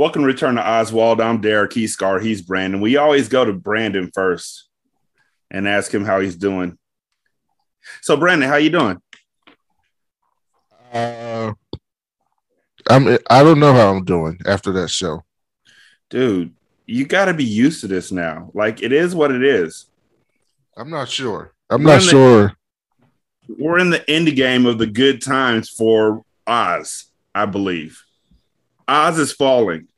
Welcome to Return to Oswald. I'm Derek Scar. He's Brandon. We always go to Brandon first and ask him how he's doing. So, Brandon, how you doing? Uh, I'm. I don't know how I'm doing after that show, dude. You got to be used to this now. Like it is what it is. I'm not sure. I'm we're not sure. The, we're in the end game of the good times for Oz, I believe. Oz is falling.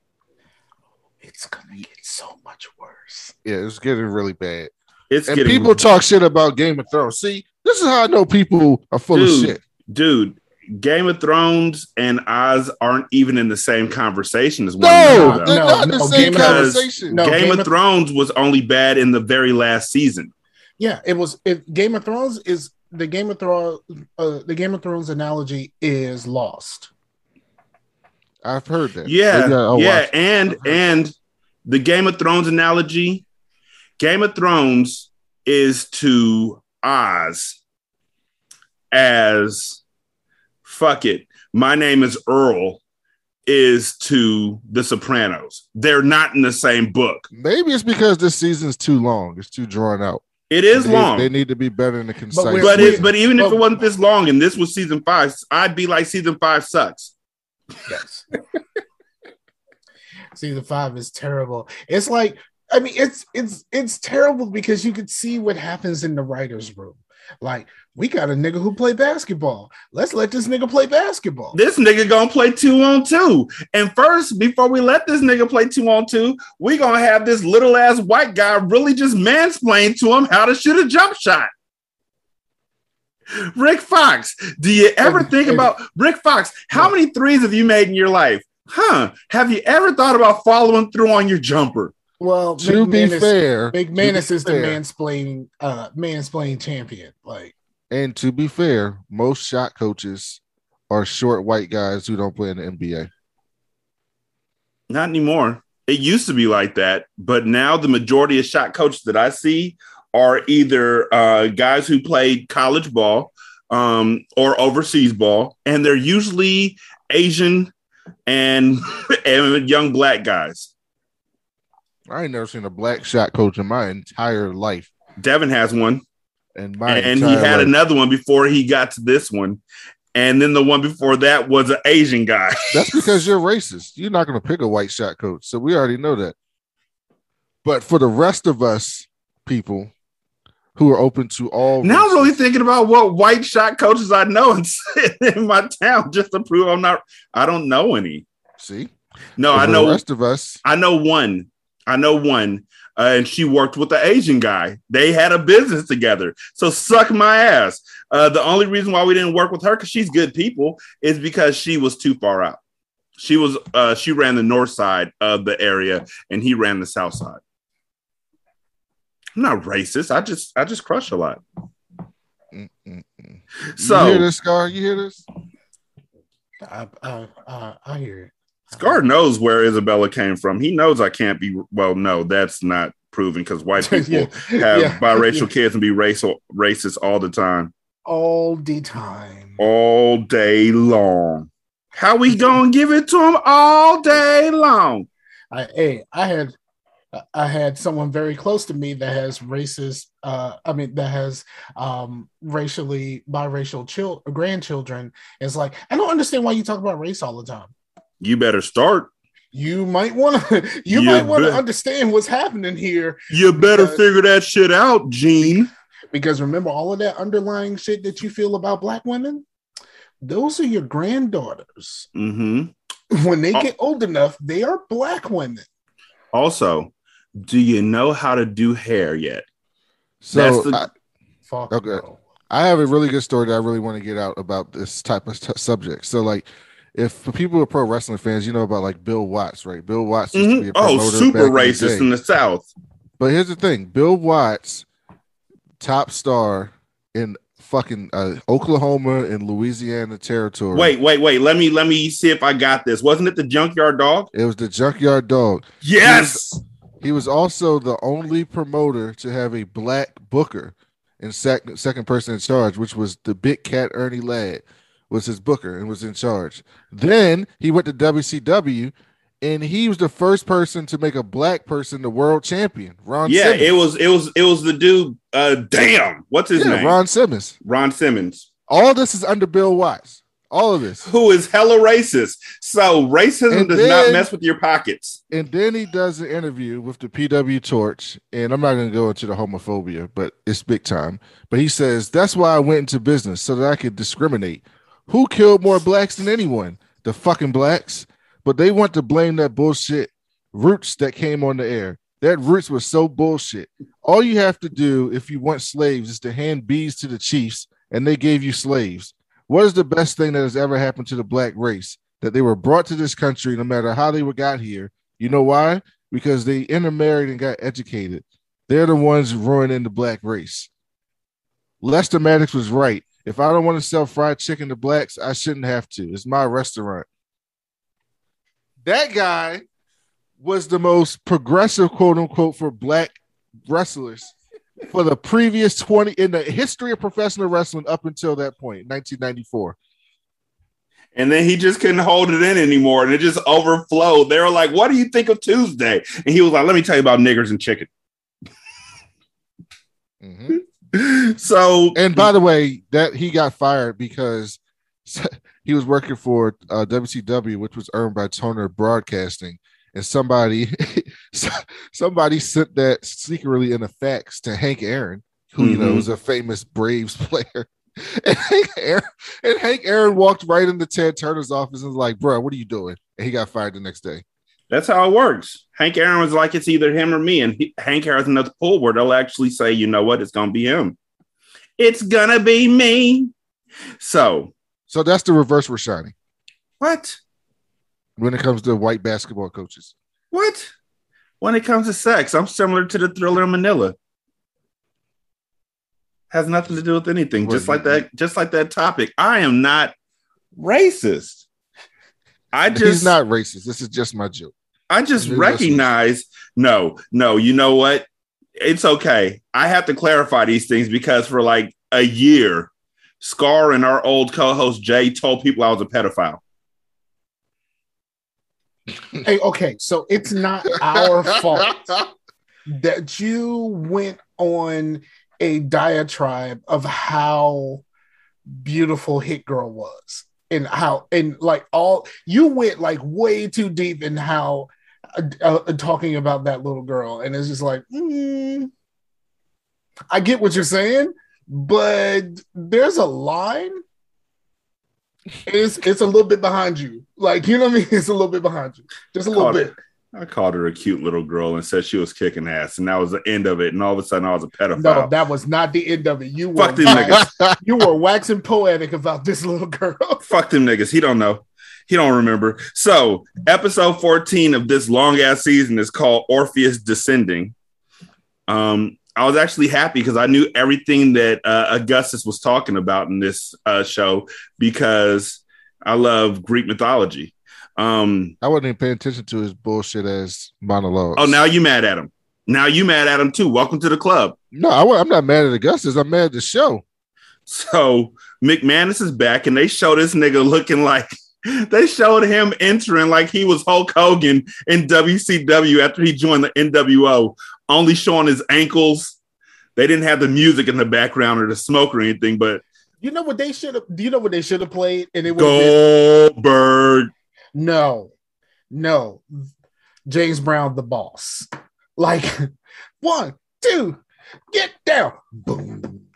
It's gonna get so much worse. Yeah, it's getting really bad. It's and people really talk shit about Game of Thrones. See, this is how I know people are full dude, of shit. Dude, Game of Thrones and Oz aren't even in the same conversation as one no, another. No, not no, the same Game conversation. No, Game, Game of, of Thrones was only bad in the very last season. Yeah, it was. It, Game of Thrones is the Game of Thrones. Uh, the Game of Thrones analogy is lost. I've heard that. Yeah, yeah, and and the Game of Thrones analogy, Game of Thrones is to Oz as fuck it. My name is Earl is to The Sopranos. They're not in the same book. Maybe it's because this season's too long. It's too drawn out. It is they, long. They need to be better in the concise. But, but, it, but even if it wasn't this long and this was season five, I'd be like season five sucks. Yes. Season five is terrible. It's like I mean, it's it's it's terrible because you can see what happens in the writers' room. Like, we got a nigga who play basketball. Let's let this nigga play basketball. This nigga gonna play two on two. And first, before we let this nigga play two on two, we gonna have this little ass white guy really just mansplain to him how to shoot a jump shot. Rick Fox, do you ever think about Rick Fox? How many threes have you made in your life? Huh? Have you ever thought about following through on your jumper? Well, to be fair, Big McManus is fair. the mansplaining uh mansplaining champion. Like, and to be fair, most shot coaches are short white guys who don't play in the NBA. Not anymore. It used to be like that, but now the majority of shot coaches that I see are either uh, guys who played college ball um, or overseas ball, and they're usually Asian and, and young black guys. I ain't never seen a black shot coach in my entire life. Devin has one. And my and he had life. another one before he got to this one. And then the one before that was an Asian guy. That's because you're racist. You're not going to pick a white shot coach. So we already know that. But for the rest of us people who are open to all. Now I'm really thinking about what white shot coaches I know in, in my town just to prove I'm not, I don't know any. See? No, I know. The rest of us. I know one I know one, uh, and she worked with the Asian guy. They had a business together. So suck my ass. Uh, the only reason why we didn't work with her because she's good people is because she was too far out. She was uh, she ran the north side of the area, and he ran the south side. I'm not racist. I just I just crush a lot. Mm-mm-mm. So you hear this, Scar? You hear this? I I, I hear it. Scar knows where Isabella came from. He knows I can't be. Well, no, that's not proven because white people yeah. have yeah. biracial yeah. kids and be racial racist all the time. All the time. All day long. How we gonna give it to them all day long? I hey, I had I had someone very close to me that has racist uh I mean that has um racially biracial chil- grandchildren. It's like I don't understand why you talk about race all the time you better start. You might want to. You, you might want to understand what's happening here. You better because, figure that shit out, Gene. Because remember, all of that underlying shit that you feel about black women, those are your granddaughters. Mm-hmm. When they get old enough, they are black women. Also, do you know how to do hair yet? So, the- I, okay. I have a really good story that I really want to get out about this type of t- subject. So, like, if for people who are pro wrestling fans, you know about like Bill Watts, right? Bill Watts mm-hmm. oh, super racist in the, in the South. But here's the thing: Bill Watts, top star in fucking uh, Oklahoma and Louisiana territory. Wait, wait, wait. Let me let me see if I got this. Wasn't it the Junkyard Dog? It was the Junkyard Dog. Yes. He was, he was also the only promoter to have a black booker and second second person in charge, which was the big cat Ernie Ladd was his booker and was in charge. Then he went to WCW and he was the first person to make a black person the world champion. Ron. Yeah, Simmons. it was it was it was the dude. Uh, damn, what's his yeah, name? Ron Simmons. Ron Simmons. All this is under Bill Watts. All of this. Who is hella racist. So racism and does then, not mess with your pockets. And then he does an interview with the PW Torch. And I'm not going to go into the homophobia, but it's big time. But he says, That's why I went into business so that I could discriminate. Who killed more blacks than anyone? The fucking blacks. But they want to blame that bullshit roots that came on the air. That roots was so bullshit. All you have to do if you want slaves is to hand bees to the chiefs, and they gave you slaves. What is the best thing that has ever happened to the black race? That they were brought to this country, no matter how they were got here. You know why? Because they intermarried and got educated. They're the ones ruining the black race. Lester Maddox was right. If I don't want to sell fried chicken to blacks, I shouldn't have to. It's my restaurant. That guy was the most progressive, quote unquote, for black wrestlers for the previous 20 in the history of professional wrestling up until that point, 1994. And then he just couldn't hold it in anymore and it just overflowed. They were like, What do you think of Tuesday? And he was like, Let me tell you about niggers and chicken. Mm-hmm. So, and by the way, that he got fired because he was working for uh, WCW, which was earned by Turner Broadcasting, and somebody somebody sent that secretly in a fax to Hank Aaron, who mm-hmm. you know mm-hmm. is a famous Braves player. And Hank, Aaron, and Hank Aaron walked right into Ted Turner's office and was like, "Bro, what are you doing?" And he got fired the next day. That's how it works. Hank Aaron was like, "It's either him or me," and he, Hank Aaron's another pull where they'll actually say, "You know what? It's gonna be him. It's gonna be me." So, so that's the reverse we're shining. What? When it comes to white basketball coaches. What? When it comes to sex, I'm similar to the Thrilla in Manila. Has nothing to do with anything. Just like that, just like that topic. I am not racist. I just He's not racist. This is just my joke. I just recognize no, no, you know what? It's okay. I have to clarify these things because for like a year, Scar and our old co-host Jay told people I was a pedophile hey, okay, so it's not our fault that you went on a diatribe of how beautiful Hit Girl was and how and like all you went like way too deep in how uh, uh, talking about that little girl and it's just like mm, I get what you're saying, but there's a line it's it's a little bit behind you. Like you know what I mean? It's a little bit behind you, just a little bit. I called her a cute little girl and said she was kicking ass, and that was the end of it. And all of a sudden, I was a pedophile. No, that was not the end of it. You fuck were, niggas. You were waxing poetic about this little girl. fuck them niggas. He don't know. He don't remember. So, episode fourteen of this long ass season is called Orpheus Descending. Um, I was actually happy because I knew everything that uh, Augustus was talking about in this uh, show because I love Greek mythology. Um, I wasn't even paying attention to his bullshit as monologues. Oh, now you mad at him? Now you mad at him too? Welcome to the club. No, I, am not mad at Augustus. I'm mad at the show. So McManus is back, and they show this nigga looking like they showed him entering like he was Hulk Hogan in WCW after he joined the NWO only showing his ankles. They didn't have the music in the background or the smoke or anything, but you know what they should have. Do you know what they should have played? And it Goldberg. Been, no, no, James Brown, the boss. Like one, two, get down, boom,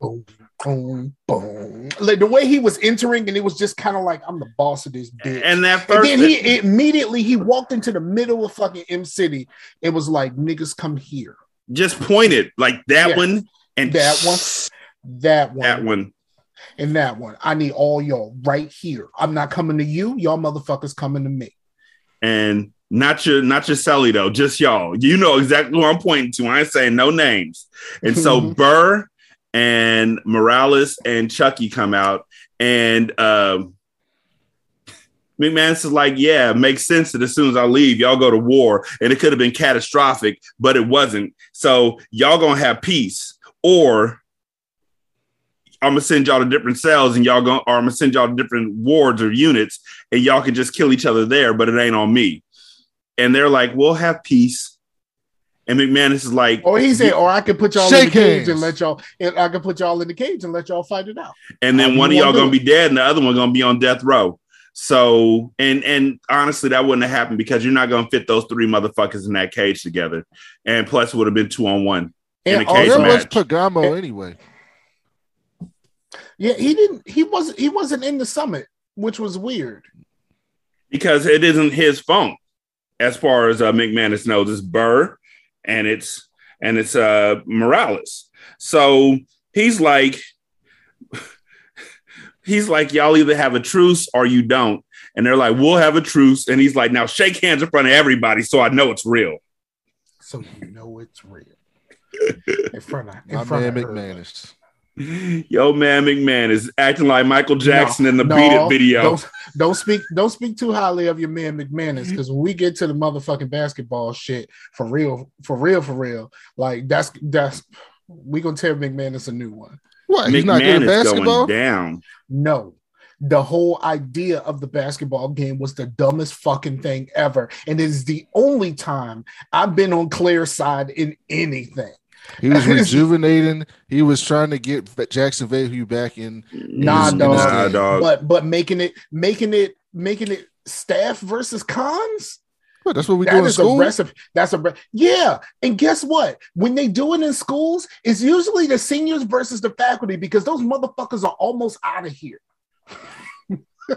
boom, boom, boom. Like the way he was entering, and it was just kind of like I'm the boss of this bitch. And that first, and then he immediately he walked into the middle of fucking Em City. It was like niggas come here. Just pointed like that one and that one, that one, that one, and that one. I need all y'all right here. I'm not coming to you. Y'all motherfuckers coming to me. And not your not your Sally though, just y'all. You know exactly who I'm pointing to. I ain't saying no names. And so Burr and Morales and Chucky come out, and um, McManus is like, "Yeah, makes sense that as soon as I leave, y'all go to war, and it could have been catastrophic, but it wasn't. So y'all gonna have peace, or I'm gonna send y'all to different cells, and y'all gonna, or I'm gonna send y'all to different wards or units, and y'all can just kill each other there, but it ain't on me." and they're like, "We'll have peace." And McManus is like, Or he said, or I could put y'all in the cage hands. and let y'all. And I could put y'all in the cage and let y'all fight it out. and then How one of you y'all gonna do be dead, and the other one gonna be on death row. So, and and honestly, that wouldn't have happened because you're not gonna fit those three motherfuckers in that cage together. And plus, it would have been two on one in And a cage Where also- was match Pancamo anyway? Yeah, he didn't. He wasn't. He wasn't in the summit, which was weird. because it isn't his phone. As far as uh, McManus knows, it's Burr and it's and it's uh Morales. So he's like, he's like, y'all either have a truce or you don't. And they're like, we'll have a truce. And he's like, now shake hands in front of everybody so I know it's real. So you know it's real. In front of in My front man of her. McManus. Yo, man, McMahon is acting like Michael Jackson in the No, Beat It video. Don't, don't speak don't speak too highly of your man McManus because when we get to the motherfucking basketball shit for real, for real, for real, like that's that's we gonna tear McManus a new one. What? He's not good McMahon at basketball. going down. No. The whole idea of the basketball game was the dumbest fucking thing ever. And it is the only time I've been on Claire's side in anything. He was rejuvenating. He was trying to get Jackson Vahue back in. Nah, in dog. this Nah, dog. But but making it making it making it staff versus cons. What, that's what we do in is a recipe. That's a re- yeah. And guess what? When they do it in schools, it's usually the seniors versus the faculty because those motherfuckers are almost out of here.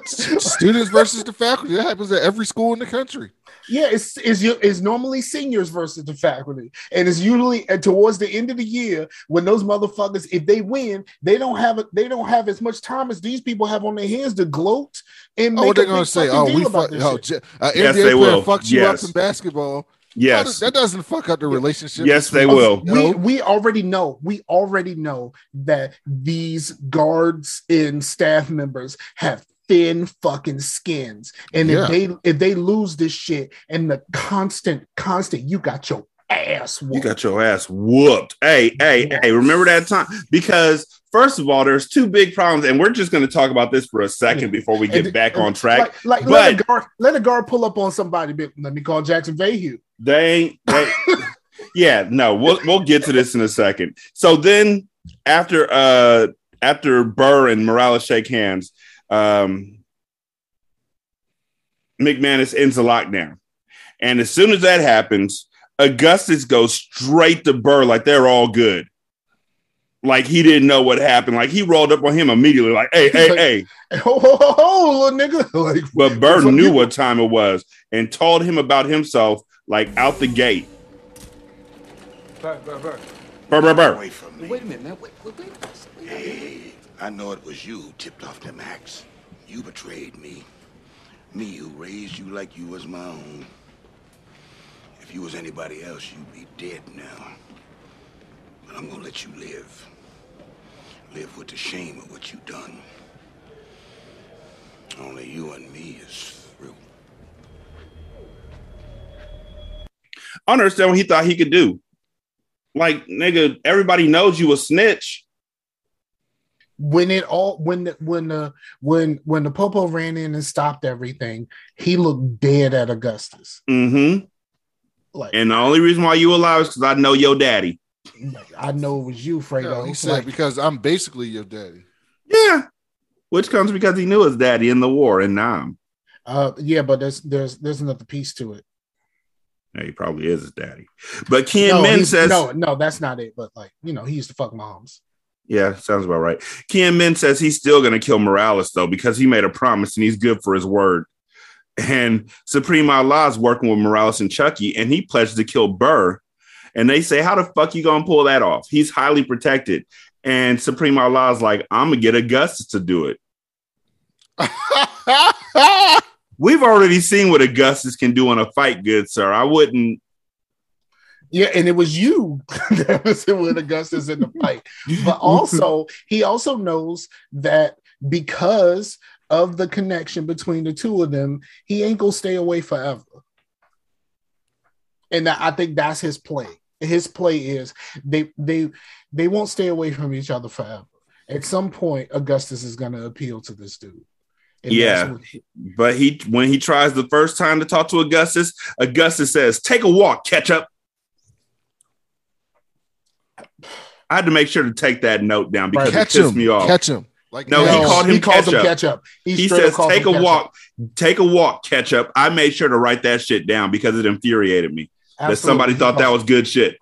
Students versus the faculty. That happens at every school in the country. Yeah, it's it's u- it's normally seniors versus the faculty, and it's usually and towards the end of the year when those motherfuckers, if they win, they don't have a, they don't have as much time as these people have on their hands to gloat and Oh, make what a they gonna say? Oh, we fuck. Oh. J- uh, Yes, NBA they will. fucks you Yes. up in basketball. Yes. that, that doesn't fuck up the relationship. Yes, they between- will. We we already know we already know that these guards and staff members have thin fucking skins, and Yeah. if they if they lose this shit and the constant constant, you got your ass. You got your ass whooped. Hey, hey, hey, remember that time? Because first of all, there's two big problems, and we're just going to talk about this for a second before we get back on track. Like, like let a But- guard let a guard pull up on somebody. Let me call Jackson Vahue. They ain't they Yeah, no, we'll we'll get to this in a second. So then after uh after Burr and Morales shake hands, um McManus ends the lockdown. And as soon as that happens, Augustus goes straight to Burr like they're all good. Like he didn't know what happened. Like he rolled up on him immediately, like, hey, hey, like- hey. Ho ho ho, ho little nigga. Like, But Burr Fuck knew you. what time it was and told him about himself like out the gate. Burr, Burr, Burr. Burr, burr, burr. away from me. Wait a minute, man. Wait, wait, wait. Hey, I know it was you who tipped off them acts. You betrayed me. Me who raised you like you was my own. If you was anybody else, you'd be dead now. But I'm gonna let you live. Live with the shame of what you done. Only you and me is through. I understand what he thought he could do. Like, nigga, everybody knows you a snitch. When it all when the when the when when the popo ran in and stopped everything, he looked dead at Augustus. Mm-hmm. Like And the only reason why you alive is because I know your daddy. I know it was you, Fredo. No, he said like, because I'm basically your daddy. Yeah. Which comes because he knew his daddy in the war and now uh, yeah, but there's there's there's another piece to it. Yeah, he probably is his daddy. But Ken no, Min says, no, no, that's not it. But like you know, he used to fuck moms. Yeah, sounds about right. Ken Min says he's still going to kill Morales, though, because he made a promise and he's good for his word. And Supreme Allah is working with Morales and Chucky, and he pledged to kill Burr. And they say, How the fuck you gonna pull that off? He's highly protected. And Supreme Allah is like, I'm gonna get Augustus to do it. We've already seen what Augustus can do in a fight, good sir. I wouldn't. Yeah, and it was you that was with Augustus in the fight. But also, he also knows that because of the connection between the two of them, he ain't gonna stay away forever. And that, I think that's his play. His play is they they they won't stay away from each other forever. At some point, Augustus is gonna appeal to this dude. And Yeah. what- But he when he tries the first time to talk to Augustus, Augustus says, "Take a walk, ketchup." I had to make sure to take that note down because Catch it pissed him. me off. Catch him. Like No, he No, called him catch him ketchup. he says, "Take a walk, take a walk, catch up." I made sure to write that shit down because it infuriated me that somebody thought that was good shit.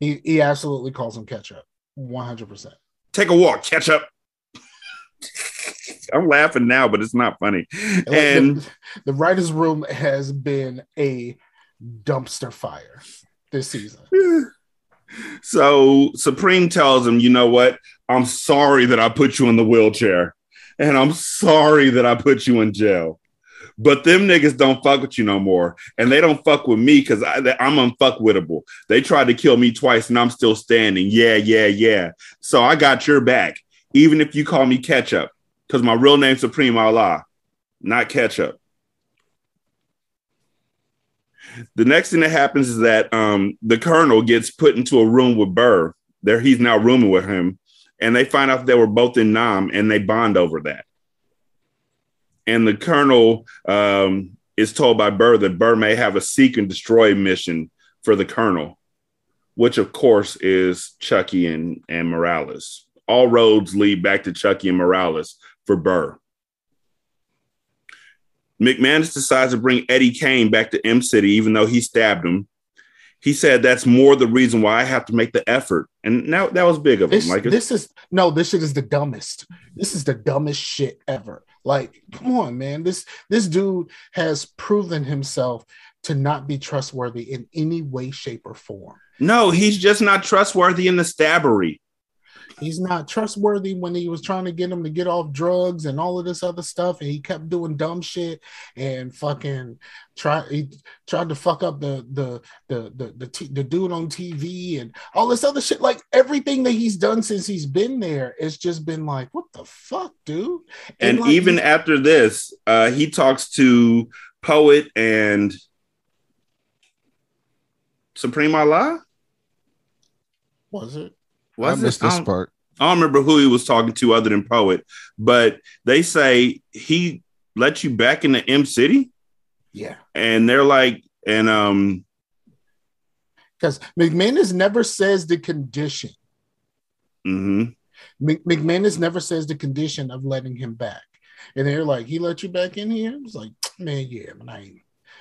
He, he absolutely calls him catch up, 100%. Take a walk, catch up. I'm laughing now, but it's not funny. Like, And the, the writer's room has been a dumpster fire this season. So Supreme tells him, you know what? I'm sorry that I put you in the wheelchair. And I'm sorry that I put you in jail. But them niggas don't fuck with you no more. And they don't fuck with me because I'm unfuckwittable. They tried to kill me twice and I'm still standing. Yeah, yeah, yeah. So I got your back, even if you call me ketchup, because my real name's Supreme Allah, not ketchup. The next thing that happens is that um, the colonel gets put into a room with Burr. There, he's now rooming with him, and they find out they were both in Nam, and they bond over that. And the colonel um, is told by Burr that Burr may have a seek and destroy mission for the colonel, which of course is Chucky and, and Morales. All roads lead back to Chucky and Morales for Burr. McManus decides to bring Eddie Kane back to Em City, even though he stabbed him. He said that's more the reason why I have to make the effort. And now that was big of him. This, Like this is no, this shit is the dumbest. This is the dumbest shit ever. Like, come on, man. This this dude has proven himself to not be trustworthy in any way, shape, or form. no, he's just not trustworthy in the stabbery. He's not trustworthy when he was trying to get him to get off drugs and all of this other stuff, and he kept doing dumb shit and fucking try. He tried to fuck up the the the the the, t- the dude on TV and all this other shit. Like everything that he's done since he's been there, it's just been like, what the fuck, dude? And like, even after this, uh, he talks to Poet and Supreme Allah. was it? Was I missed I this don't- part. I don't remember who he was talking to other than Poet, but they say he let you back into Em City, Yeah, and they're like, and um, because McManus never says the condition. mhm. Mc- McManus never says the condition of letting him back. And they're like, he let you back in here? It's like, man, yeah, but I ain't,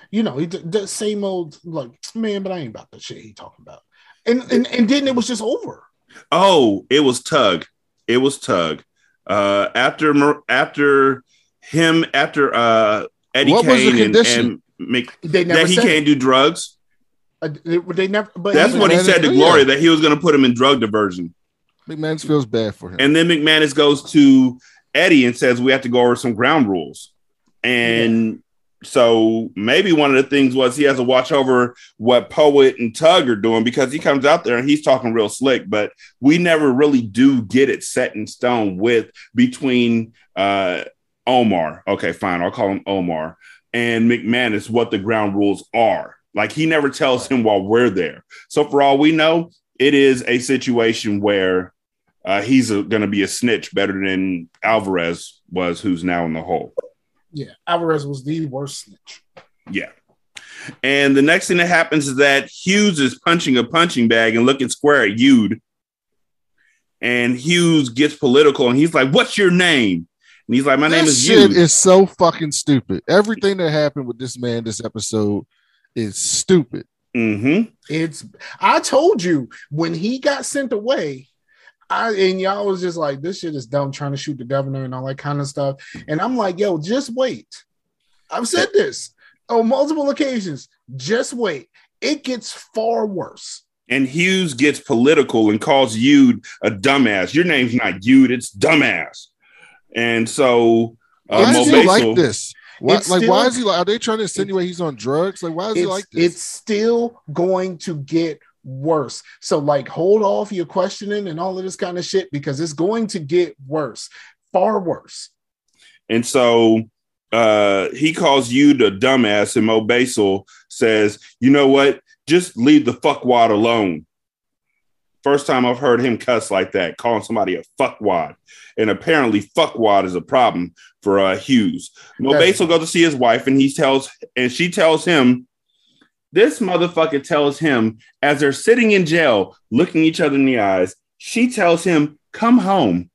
you know, he d- the same old, like, man, but I ain't about the shit he talking about. And, and and then it was just over. Oh, it was Tug. It was Tug. Uh, after after him, after uh, Eddie What was the Kane and, and Mc, They never that he can't do drugs. Uh, they, they never. But That's he- what he said to. Gloria that he was going to put him in drug diversion. McManus feels bad for him. And then McManus goes to Eddie and says, We have to go over some ground rules. And so maybe one of the things was he has to watch over what Poet and Tug are doing because he comes out there and he's talking real slick, but we never really do get it set in stone with between uh, Omar. Okay, fine. I'll call him Omar and McManus what the ground rules are. Like he never tells him while we're there. So for all we know, it is a situation where uh, he's going to be a snitch better than Alvarez was, who's now in the hole. Yeah, Alvarez was the worst snitch. Yeah. And the next thing that happens is that Hughes is punching a punching bag and looking square at Yude. And Hughes gets political and he's like, What's your name? And he's like, My name is shit Hughes. is so fucking stupid. Everything that happened with this man this episode is stupid. mm-hmm. It's I told you when he got sent away, I and y'all was just like, this shit is dumb trying to shoot the governor and all that kind of stuff. And I'm like, yo, just wait. I've said this on multiple occasions. Just wait. It gets far worse. And Hughes gets political and calls you a dumbass. Your name's not Yude, it's dumbass. And so uh, Why is he like this? Why, like, still- why is he like? Are they trying to insinuate he's on drugs? Like, why is he like this? it's still going to get worse. So, like, hold off your questioning and all of this kind of shit because it's going to get worse, far worse. And so uh, he calls you the dumbass, and Mo Basil says, "You know what? Just leave the fuckwad alone." First time I've heard him cuss like that, calling somebody a fuckwad. And apparently, fuckwad is a problem for uh, Hughes. Mo That's- Basil goes to see his wife, and he tells, and she tells him, this motherfucker tells him as they're sitting in jail, looking each other in the eyes. She tells him, "Come home,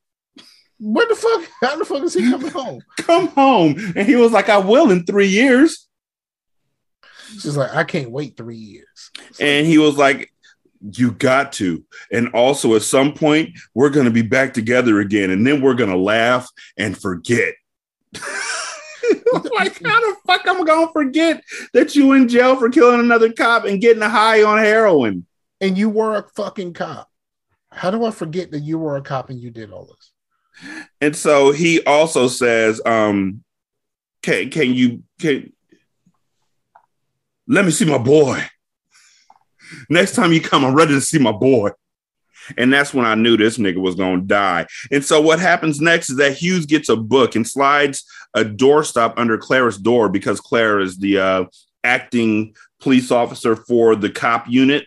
Where the fuck? How the fuck is he coming home? come home," and he was like, "I will in three years." She's like, I can't wait three years. And he was like, You got to. And also, at some point, we're going to be back together again. And then we're going to laugh and forget. like, how the fuck am I to forget that you in jail for killing another cop and getting a high on heroin? and you were a fucking cop. How do I forget that you were a cop and you did all this? And so he also says, um, can, can you, can, let me see my boy. Next time you come, I'm ready to see my boy. And that's when I knew this nigga was to die. And so what happens next is that Hughes gets a book and slides a doorstop under Clara's door because Clara is the uh, acting police officer for the cop unit.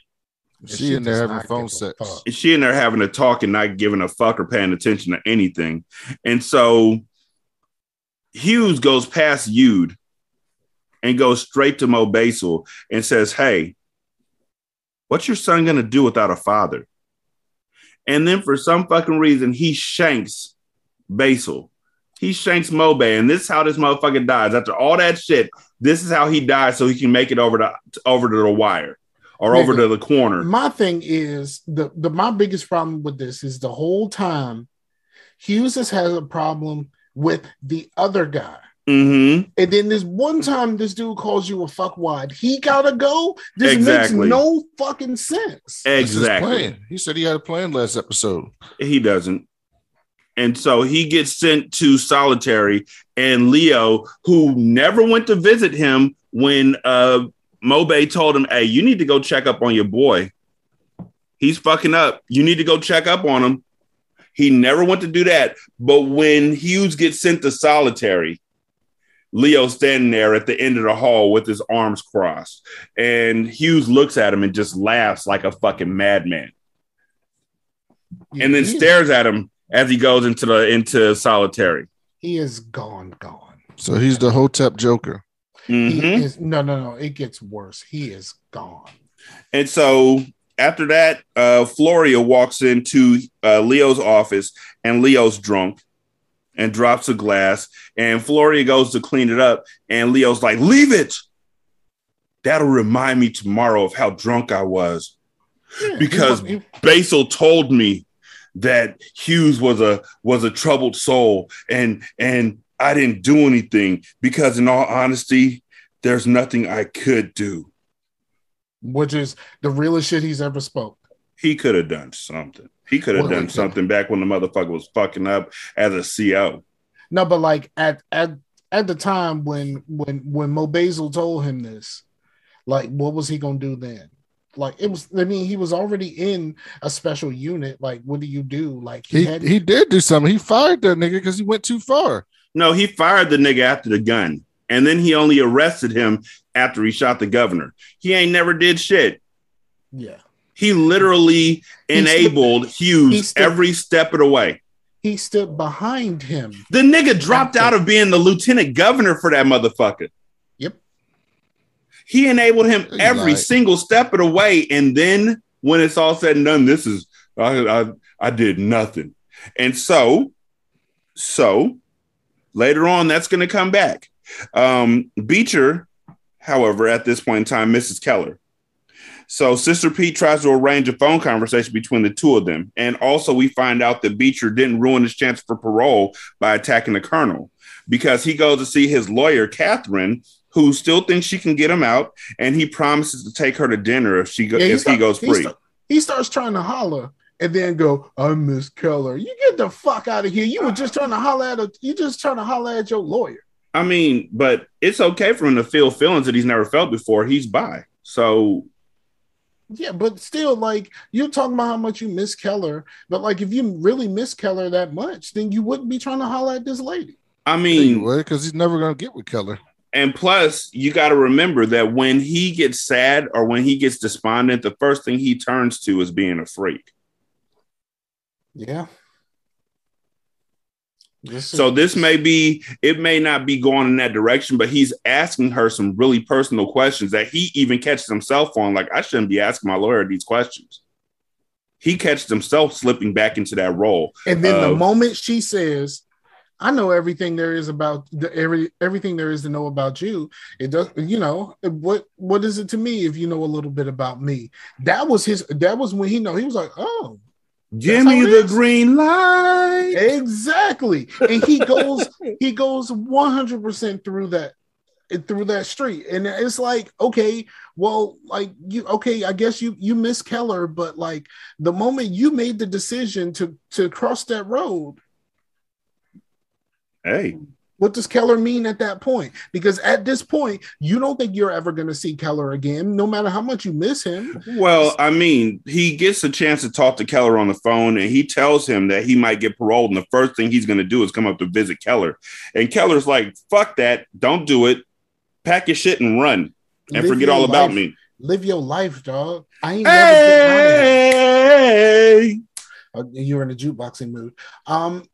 She in there having not phone sex. fuck. And she and her having a talk and not giving a fuck or paying attention to anything. And so Hughes goes past Yude and goes straight to Mo Basil and says, Hey, what's your son gonna do without a father? And then for some fucking reason, he shanks Basil. He shanks Mobe, and this is how this motherfucker dies. After all that shit, this is how he dies, so he can make it over to over to the wire or over to the corner. My thing is the, the my biggest problem with this is the whole time Hughes has had a problem with the other guy. Mm-hmm. And then this one time this dude calls you a fuckwad. He gotta go. This Exactly. makes no fucking sense. Exactly. He said he had a plan last episode. He doesn't. And so he gets sent to solitary, and Leo, who never went to visit him when uh Mobe told him, Hey, you need to go check up on your boy. He's fucking up. You need to go check up on him. He never went to do that. But when Hughes gets sent to solitary, Leo's standing there at the end of the hall with his arms crossed. And Hughes looks at him and just laughs like a fucking madman and then He stares at him as he goes into the into solitary. He is gone, gone. So he's the Hotep Joker. Mhm. He is no, no, no. It gets worse. He is gone. And so after that, uh, Gloria walks into uh, Leo's office, and Leo's drunk and drops a glass. And Gloria goes to clean it up, and Leo's like, "Leave it. That'll remind me tomorrow of how drunk I was." Yeah, Because he- he- Basil told me that Hughes was a was a troubled soul, and and I didn't do anything because, in all honesty, there's nothing I could do. which is the realest shit he's ever spoke. He could have done something. He could have Well, done something back when the motherfucker was fucking up as a CO. No, but like at at at the time when when when Mo Basil told him this, like what was he gonna do then? Like it was. I mean, he was already in a special unit. Like, what do you do? Like he, He had. he did do something. He fired that nigga because he went too far. No, he fired the nigga after the gun, and then he only arrested him after he shot the governor. He ain't never did shit. yeah, He literally He enabled he Hughes stood- every step of the way. he stood behind him. The nigga dropped out of being the lieutenant governor for that motherfucker. He enabled him every lied. single step of the way. And then when it's all said and done, this is I I, I did nothing. And so, so later on, that's gonna come back. Um, Beecher, however, at this point in time, Mrs. Keller. So Sister Pete tries to arrange a phone conversation between the two of them. And also we find out that Beecher didn't ruin his chance for parole by attacking the colonel because he goes to see his lawyer, Catherine, who still thinks she can get him out, and he promises to take her to dinner if she go- Yeah, if he start- goes he free. start- he starts trying to holler and then go, "I'm Miss Keller." You get the fuck out of here. You were just trying to holler at a. You just trying to holler at your lawyer. I mean, but it's okay for him to feel feelings that he's never felt before. He's bi. So Yeah, but still, like you're talking about how much you miss Keller, but like if you really miss Keller that much, then you wouldn't be trying to holler at this lady. I mean, because he's never gonna get with Keller. And plus, you got to remember that when he gets sad or when he gets despondent, the first thing he turns to is being a freak. Yeah. This So is- this may be, it may not be going in that direction, but he's asking her some really personal questions that he even catches himself on. Like, I shouldn't be asking my lawyer these questions. He catches himself slipping back into that role. And then the Uh, moment she says, "I know everything there is about the every everything there is to know about you," it does. You know what? What is it to me if you know a little bit about me? That was his. That was when he know he was like, "Oh, Give me the is. green light. exactly." And he goes, he goes one hundred percent through that through that street and it's like okay well like you okay i guess you you miss keller but like the moment you made the decision to to cross that road Hey, What does Keller mean at that point? Because at this point, you don't think you're ever going to see Keller again, no matter how much you miss him. well, I mean, he gets a chance to talk to Keller on the phone and he tells him that he might get paroled. And the first thing he's going to do is come up to visit Keller. And Keller's like, fuck that. Don't do it. Pack your shit and run and Live forget all about me. Live your life, dog. I ain't never getting out. Hey, Uh, You're in a jukeboxing mood. Um,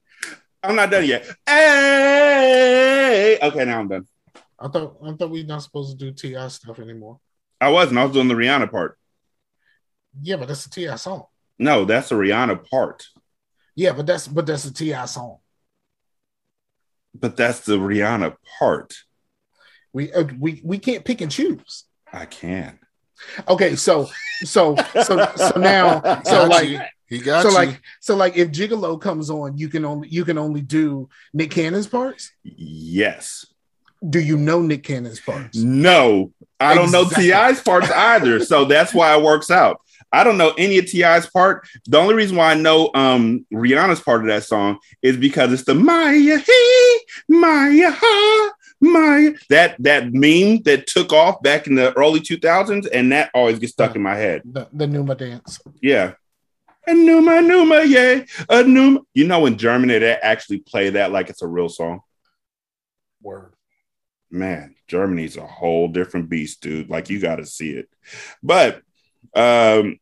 I'm not done yet. Hey, okay, now I'm done. I thought I thought we're not supposed to do T.I. stuff anymore. I wasn't. I was doing the Rihanna part. Yeah, but that's a T.I. song. No, that's the Rihanna part. Yeah, but that's but that's a T.I. song. But that's the Rihanna part. We uh, we we can't pick and choose. I can. Okay, so so so so now so like. He got so you. like so like if Gigolo comes on, you can only you can only do Nick Cannon's parts. Yes. Do you know Nick Cannon's parts? No, I don't know T.I.'s parts either. So that's why it works out. I don't know any of T.I.'s part. The only reason why I know um Rihanna's part of that song is because it's the Maya he Maya ha Maya that that meme that took off back in the early 2000s, and that always gets stuck in my head. The the Numa dance. Yeah. A Numa Numa, yeah. A Numa. You know, in Germany, they actually play that like it's a real song. Word. man, Germany's a whole different beast, dude. Like you got to see it. But um,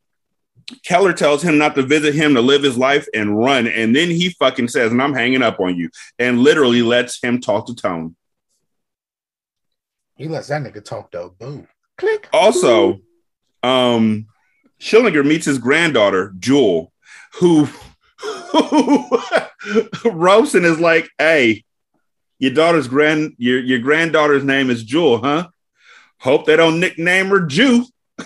Keller tells him not to visit him, to live his life and run. And then he fucking says, and I'm hanging up on you, and literally lets him talk to Tone. He lets that nigga talk though. Boom. Click. Also, um, Schillinger meets his granddaughter, Jewel, who, who ropes and is like, hey, your daughter's grand your, your granddaughter's name is Jewel, huh? Hope they don't nickname her Jew.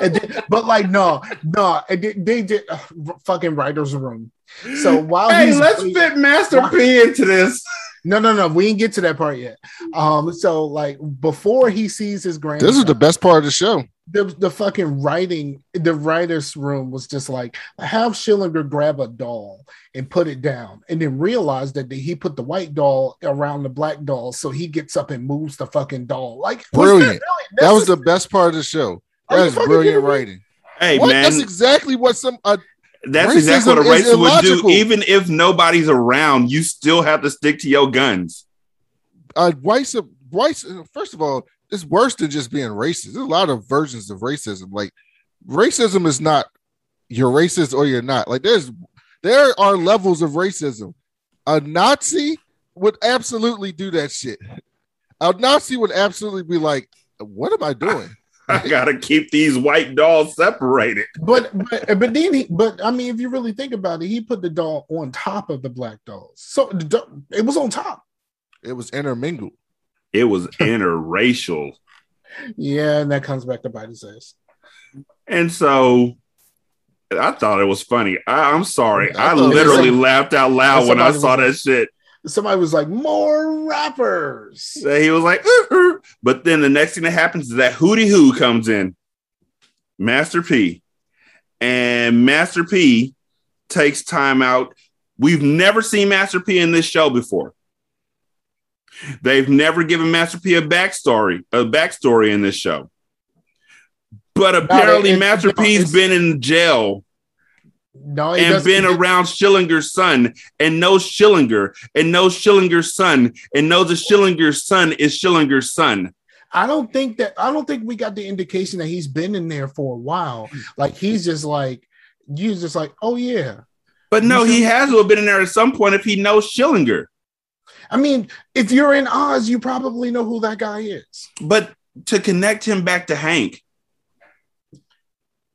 Then- but like no, no, and they, they did uh, fucking writers room. So while Hey, let's fit Master P into this. No, no, no, we didn't get to that part yet. Um, so like before he sees his grand, this is the best part of the show. the, the fucking writing, the writer's room was just like have Schillinger grab a doll and put it down, and then realize that he put the white doll around the black doll, so he gets up and moves the fucking doll. Like was Brilliant. really That was the best part of the show. That is brilliant writing. Hey, what? man, That's exactly what some uh, that's exactly what a racist would do. Even if nobody's around, you still have to stick to your guns. uh white white first of all it's worse than just being racist. There's a lot of versions of racism. Like racism is not you're racist or you're not. Like there's there are levels of racism. A nazi would absolutely do that shit. A nazi would absolutely be like what am i doing I gotta keep these white dolls separated. But but but then he but I mean if you really think about it, he put the doll on top of the black dolls. So the it was on top. it was intermingled It was interracial. Yeah, and that comes back to bite his ass. And so I thought it was funny. I, I'm sorry. I I, thought it was literally like- laughed out loud when I saw was that shit. Somebody was like, more rappers. That He was like, "Uh, uh." but then the next thing that happens is that Hootie Who comes in, Master P, and Master P takes time out. We've never seen Master P in this show before. They've never given Master P a backstory, a backstory in this show. But apparently, it- Master P's been in jail No, and been around Schillinger's son and knows Schillinger and knows Schillinger's son and knows that Schillinger's son is Schillinger's son. I don't think that I don't think we got the indication that he's been in there for a while. Like he's just like you just like, oh yeah. But no, he has to have been in there at some point if he knows Schillinger. I mean, if you're in Oz, you probably know who that guy is. But to connect him back to Hank,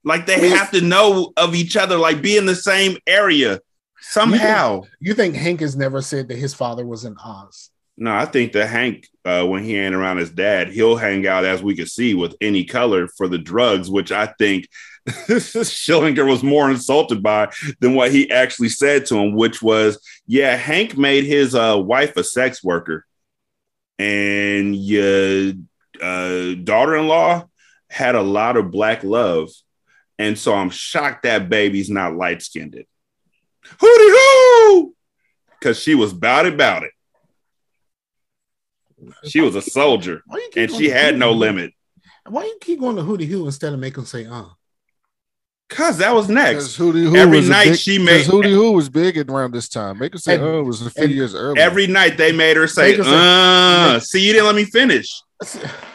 like they have to know of each other, like be in the same area somehow. You think Hank has never said that his father was in Oz? No, I think that Hank, uh, when he ain't around his dad, he'll hang out as we can see with any color for the drugs, which I think Schillinger was more insulted by than what he actually said to him, which was, yeah, Hank made his uh, wife a sex worker, and your uh, daughter-in-law had a lot of black love, and so I'm shocked that baby's not light-skinned. Hooty hoo! Because she was bout it, bout it. She was a soldier, Why you keep and she had no Hootie Hoo? limit. Why you keep going to Hootie Hoo instead of make him say uh? Cause that was next. Hootie Hoo Every was night big, she 'cause made- Hootie Hoo was big around this time. Make it say, And- oh, it was a few years earlier. Every night they made her say, Make her say- "Uh." See, you didn't let me finish.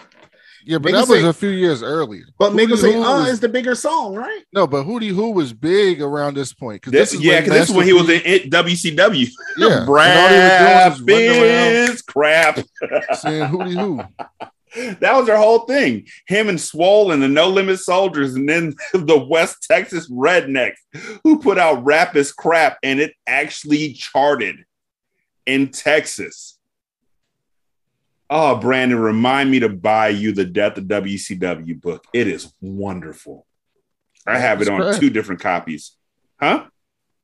yeah, but make that was say- a few years earlier. But make him say Hoo uh was- is the bigger song, right? no, but Hootie Who was big around this point. 'cause This, is yeah, because this is when he was in WCW. P- yeah, and all he was doing was running is crap. saying Hootie Hoo. That was their whole thing. Him and Swoll and the No Limit Soldiers, and then the West Texas Rednecks, who put out Rap is Crap, and it actually charted in Texas. Oh, Brandon, remind me to buy you the Death of WCW book. It is wonderful. I have it Rap on Crap. two different copies. Huh?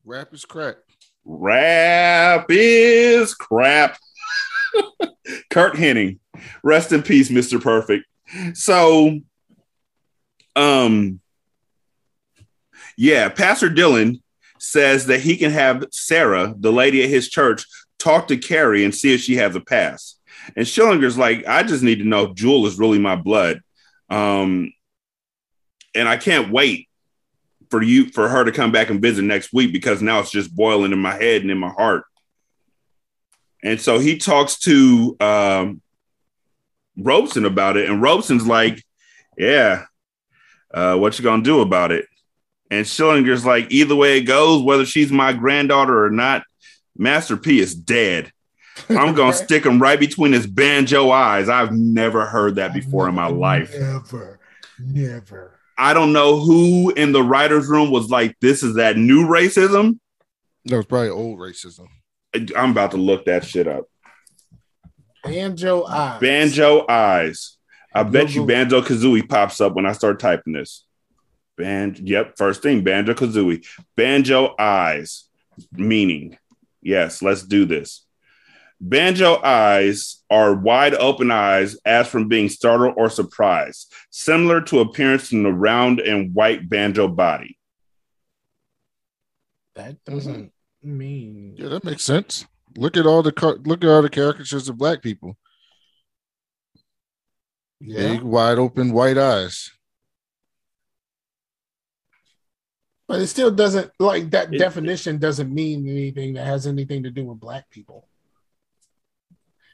Rap is crack. Rap is crap. Curt Hennig. Rest in peace, Mr. Perfect. So, um, yeah, Pastor Dylan says that he can have Sarah, the lady at his church, talk to Carrie and see if she has a pass. And Schillinger's like, I just need to know if Jewel is really my blood. Um, and I can't wait for you for her to come back and visit next week because now it's just boiling in my head and in my heart. And so he talks to um, Robson about it, and Robson's like, "Yeah, uh, what you gonna do about it?" And Schillinger's like, "Either way it goes, whether she's my granddaughter or not, Master P is dead. I'm gonna stick him right between his banjo eyes. I've never heard that before in my life. Never, never. I don't know who in the writers' room was like, "This is that new racism." That was probably old racism. I'm about to look that shit up. Banjo eyes. Banjo eyes. I bet you Banjo Kazooie pops up when I start typing this. Ban. Yep. First thing, Banjo Kazooie. Banjo eyes. Meaning. Yes. Let's do this. Banjo eyes are wide open eyes, as from being startled or surprised, similar to appearance in the round and white banjo body. That mm-hmm. doesn't mean Yeah, that makes sense. Look at all the car- look at all the caricatures of black people. yeah. Big, wide open, white eyes. But it still doesn't like that It- definition doesn't mean anything that has anything to do with black people.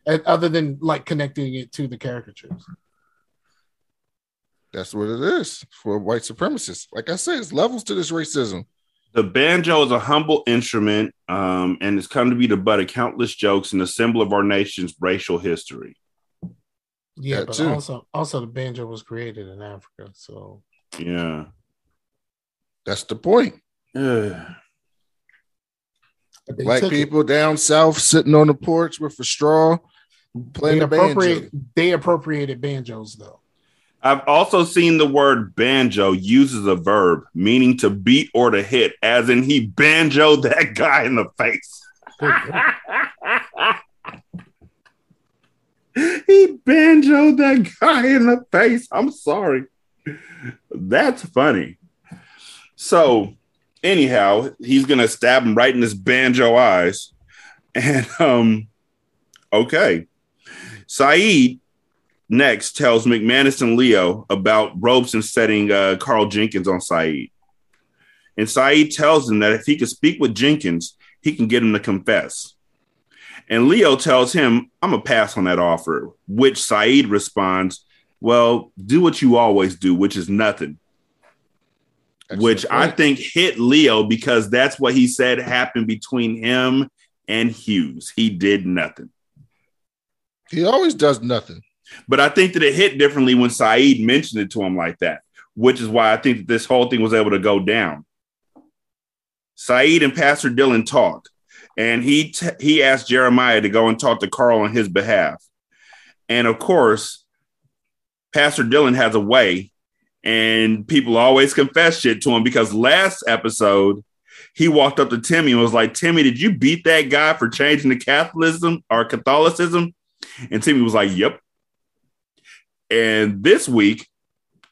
And other than like connecting it to the caricatures. That's what it is for white supremacists. Like I said, it's levels to this racism. The banjo is a humble instrument um, and it's come to be the butt of countless jokes and a symbol of our nation's racial history. Yeah, That but too. also also the banjo was created in Africa. So Yeah. That's the point. Yeah. but Black took it. people down south sitting on the porch with a straw, playing they the banjo. appropriate they appropriated banjos though. I've also seen the word banjo used as a verb, meaning to beat or to hit, as in he banjoed that guy in the face. he banjoed that guy in the face. I'm sorry. That's funny. So, anyhow, he's gonna stab him right in his banjo eyes. And um, okay. Saeed next tells McManus and Leo about Robson setting uh, Carl Jenkins on Saeed. And Saeed tells him that if he could speak with Jenkins, he can get him to confess. And Leo tells him, I'm going to pass on that offer, which Saeed responds, Well, do what you always do, which is nothing. Excellent which I think hit Leo because that's what he said happened between him and Hughes. He did nothing. He always does nothing. But I think that it hit differently when Saeed mentioned it to him like that, which is why I think that this whole thing was able to go down. Saeed and Pastor Dylan talked, and he t- he asked Jeremiah to go and talk to Carl on his behalf. And of course, Pastor Dylan has a way, and people always confess shit to him because last episode he walked up to Timmy and was like, "Timmy, did you beat that guy for changing the Catholicism or Catholicism?" And Timmy was like, "Yep." And this week,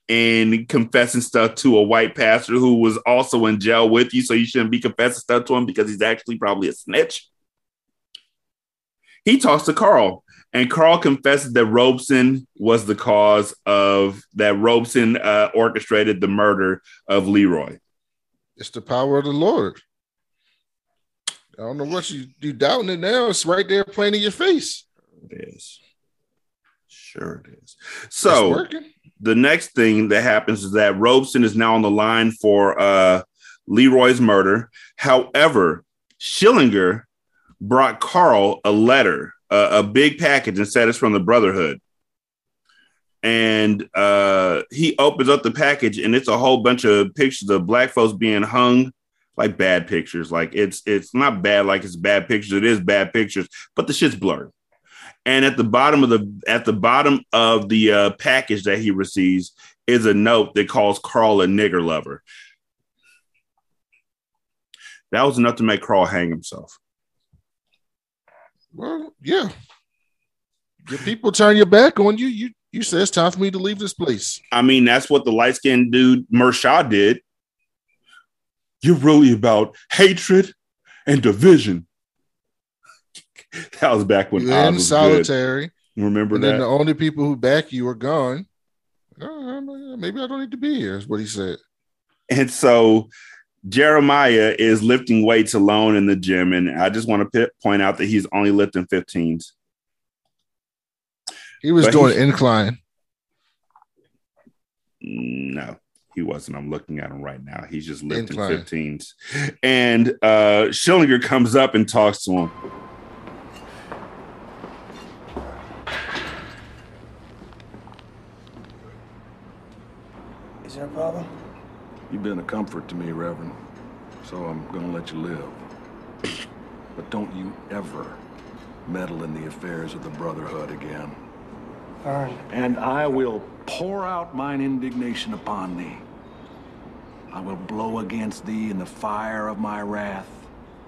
in confessing stuff to a white pastor who was also in jail with you, so you shouldn't be confessing stuff to him because he's actually probably a snitch. He talks to Carl, and Carl confesses that Robson was the cause of that Robson uh, orchestrated the murder of Leroy. It's the power of the Lord. I don't know what you you doubting it now. It's right there plain in your face. It is. Sure, it is. So the next thing that happens is that Robson is now on the line for uh, Leroy's murder. However, Schillinger brought Carl a letter, uh, a big package, and said it's from the Brotherhood. And uh, he opens up the package, and it's a whole bunch of pictures of black folks being hung, like bad pictures. Like it's it's not bad, like it's bad pictures. It is bad pictures, but the shit's blurred. And at the bottom of the at the bottom of the uh, package that he receives is a note that calls Carl a nigger lover. That was enough to make Carl hang himself. Well, yeah. Your people turn your back on you. You you say it's time for me to leave this place. I mean, that's what the light skinned dude Mershaw did. You're really about hatred and division. that was back when in was solitary, good. Remember and then the only people who back you are gone. Oh, maybe I don't need to be here. Is what he said. And so Jeremiah is lifting weights alone in the gym. And I just want to p- point out that he's only lifting 15s. He was But doing incline. No, he wasn't. I'm looking at him right now. He's just lifting Incline. 15s. And uh, Schillinger comes up and talks to him. You've been a comfort to me, Reverend, so I'm gonna let you live. But don't you ever meddle in the affairs of the Brotherhood again. And I will pour out mine indignation upon thee. I will blow against thee in the fire of my wrath,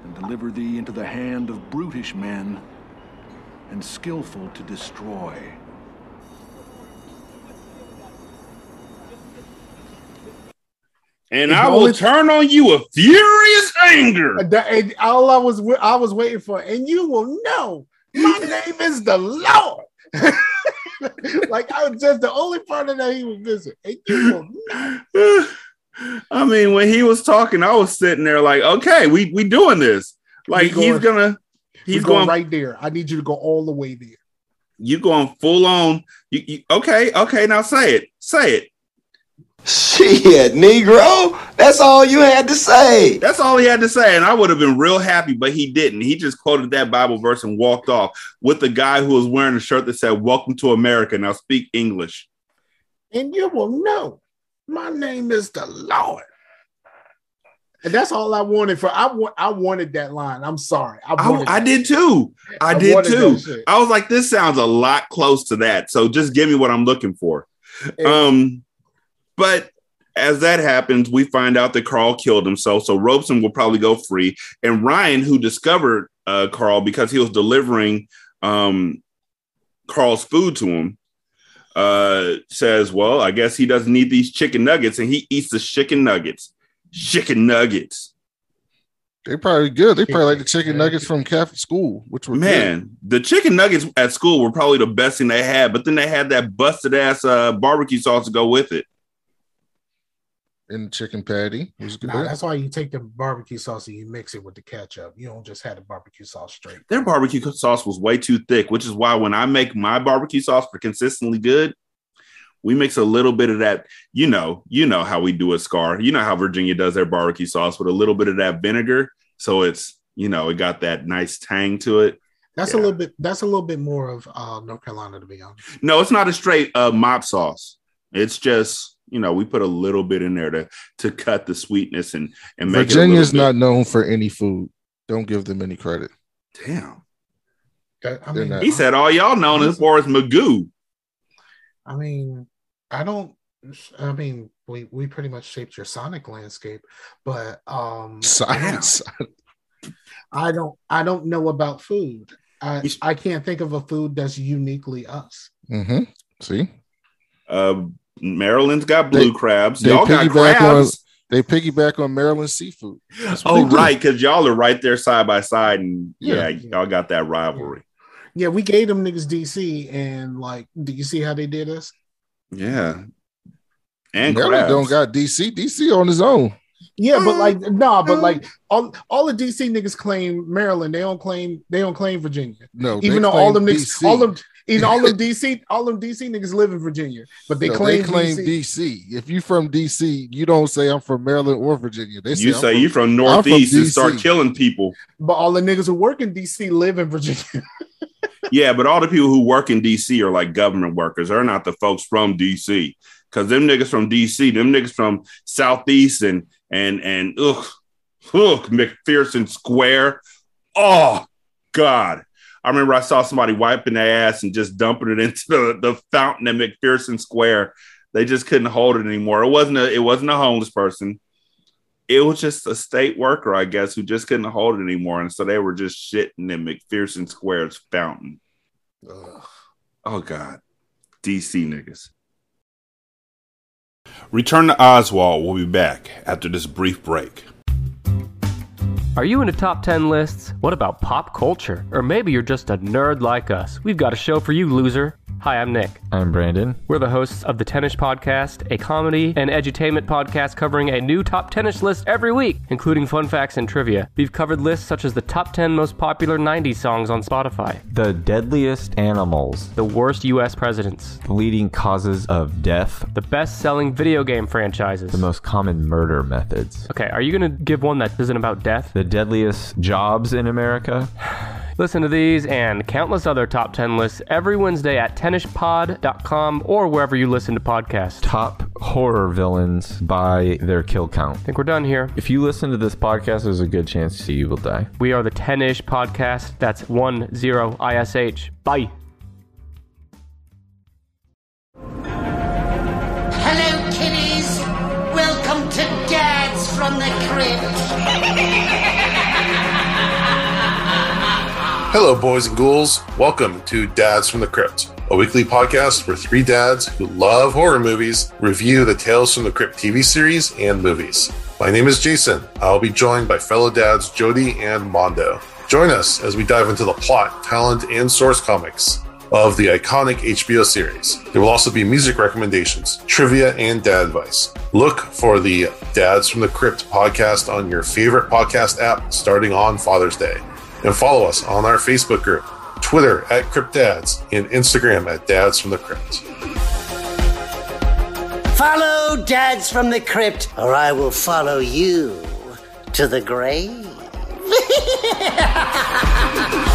and deliver thee into the hand of brutish men, and skillful to destroy. And It's I will turn on you a furious anger. That- all I was I was waiting for, and you will know my name is the Lord. like I was just the only part of that he was missing, and you will know. I mean, when he was talking, I was sitting there like, okay, we we doing this. Like he's going- gonna He's he's going going right there. I need you to go all the way there. you going full on. You, you, okay, okay, now say it. Say it. Shit, Negro. That's all you had to say. That's all he had to say. And I would have been real happy, but he didn't. He just quoted that Bible verse and walked off with the guy who was wearing a shirt that said, Welcome to America. Now speak English. and you will know my name is the Lord. And that's all I wanted for I want I wanted that line. I'm sorry. I, I, I did too. I, I did too. I was like, this sounds a lot close to that. So just give me what I'm looking for. And- Um, but as that happens, we find out that Carl killed himself. So Robson will probably go free. And Ryan, who discovered uh, Carl because he was delivering um, Carl's food to him, uh, says, Well, I guess he doesn't need these chicken nuggets. And he eats the chicken nuggets. Chicken nuggets. They probably good. They probably like the chicken nuggets from Catholic school, which were good. Man, the chicken nuggets at school were probably the best thing they had, but then they had that busted ass uh, barbecue sauce to go with it. And the chicken patty was good. Nah, that's why you take the barbecue sauce and you mix it with the ketchup. You don't just have the barbecue sauce straight. Their barbecue sauce was way too thick, which is why when I make my barbecue sauce for consistently good, We mix a little bit of that, you know, you know how we do a scar. You know how Virginia does their barbecue sauce with a little bit of that vinegar. So it's, you know, it got that nice tang to it. That's Yeah. a little bit. That's a little bit more of uh, North Carolina, to be honest. No, it's not a straight uh, mop sauce. It's just, you know, we put a little bit in there to to cut the sweetness and and make Virginia's it a little not known for any food. Don't give them any credit. Damn. I mean, not. He said all y'all known as far as Magoo. I mean, I don't. I mean, we we pretty much shaped your sonic landscape, but um, Science. I don't. I don't know about food. I I can't think of a food that's uniquely us. hmm See, Uh, Maryland's got blue They- crabs. they Y'all got piggyback crabs. they piggyback on Maryland seafood. That's Oh, right, because y'all are right there side by side, and yeah, Yeah. y'all got that rivalry. Yeah, we gave them niggas DC, and like, do you see how they did us? Yeah, and Maryland crabs. don't got DC. DC on his own. Yeah, but like, mm. nah, but mm. like, all all the DC niggas claim Maryland. They don't claim. They don't claim Virginia. No, Even though all claim them niggas, DC. all them, even all them DC, all them DC niggas live in Virginia, but they No, claim, they claim DC. DC. If you from DC, you don't say I'm from Maryland or Virginia. They say you I'm say from- you from I'm from Northeast and start killing people. But all the niggas who work in DC live in Virginia. Yeah, but all the people who work in DC are like government workers. They're not the folks from DC. Cause them niggas from DC, them niggas from Southeast and and and ugh, ugh, McPherson Square. Oh God. I remember I saw somebody wiping their ass and just dumping it into the, the fountain at McPherson Square. They just couldn't hold it anymore. It wasn't a it wasn't a homeless person. It was just a state worker, I guess, who just couldn't hold it anymore. And so they were just shitting in McPherson Square's fountain. Oh God, DC niggas. Return to Oswald. We'll be back after this brief break. Are you into top 10 lists? What about pop culture? Or maybe you're just a nerd like us. We've got a show for you, loser. Hi, I'm Nick. I'm Brandon. We're the hosts of the 10ish Podcast, a comedy and edutainment podcast covering a new top tennis list every week, including fun facts and trivia. We've covered lists such as the top 10 most popular 90s songs on Spotify, The deadliest animals, the worst US presidents, the leading causes of death, the best selling video game franchises. the most common murder methods, okay, are you going to give one that isn't about death? the deadliest jobs in America, Listen to these and countless other top 10 lists every Wednesday at 10ishpod.com or wherever you listen to podcasts. top horror villains by their kill count. I think we're done here. If you listen to this podcast, there's a good chance you will die. We are the 10 ish podcast. That's 10 ISH. Bye. Hello, kiddies. Welcome to From the Crypt. Hello, boys and ghouls. Welcome to Dads from the Crypt, a weekly podcast where three dads who love horror movies review the Tales from the Crypt TV series and movies. My name is Jason. I'll be joined by fellow dads Jody and Mondo. Join us as we dive into the plot, talent, and source comics of the iconic HBO series. There will also be music recommendations, trivia, and dad advice. Look for the Dads from the Crypt podcast on your favorite podcast app starting on Father's Day and follow us on our Facebook group, Twitter at Crypt Dads, and Instagram at Dads from the Crypt. Follow Dads from the Crypt, or I will follow you to the grave.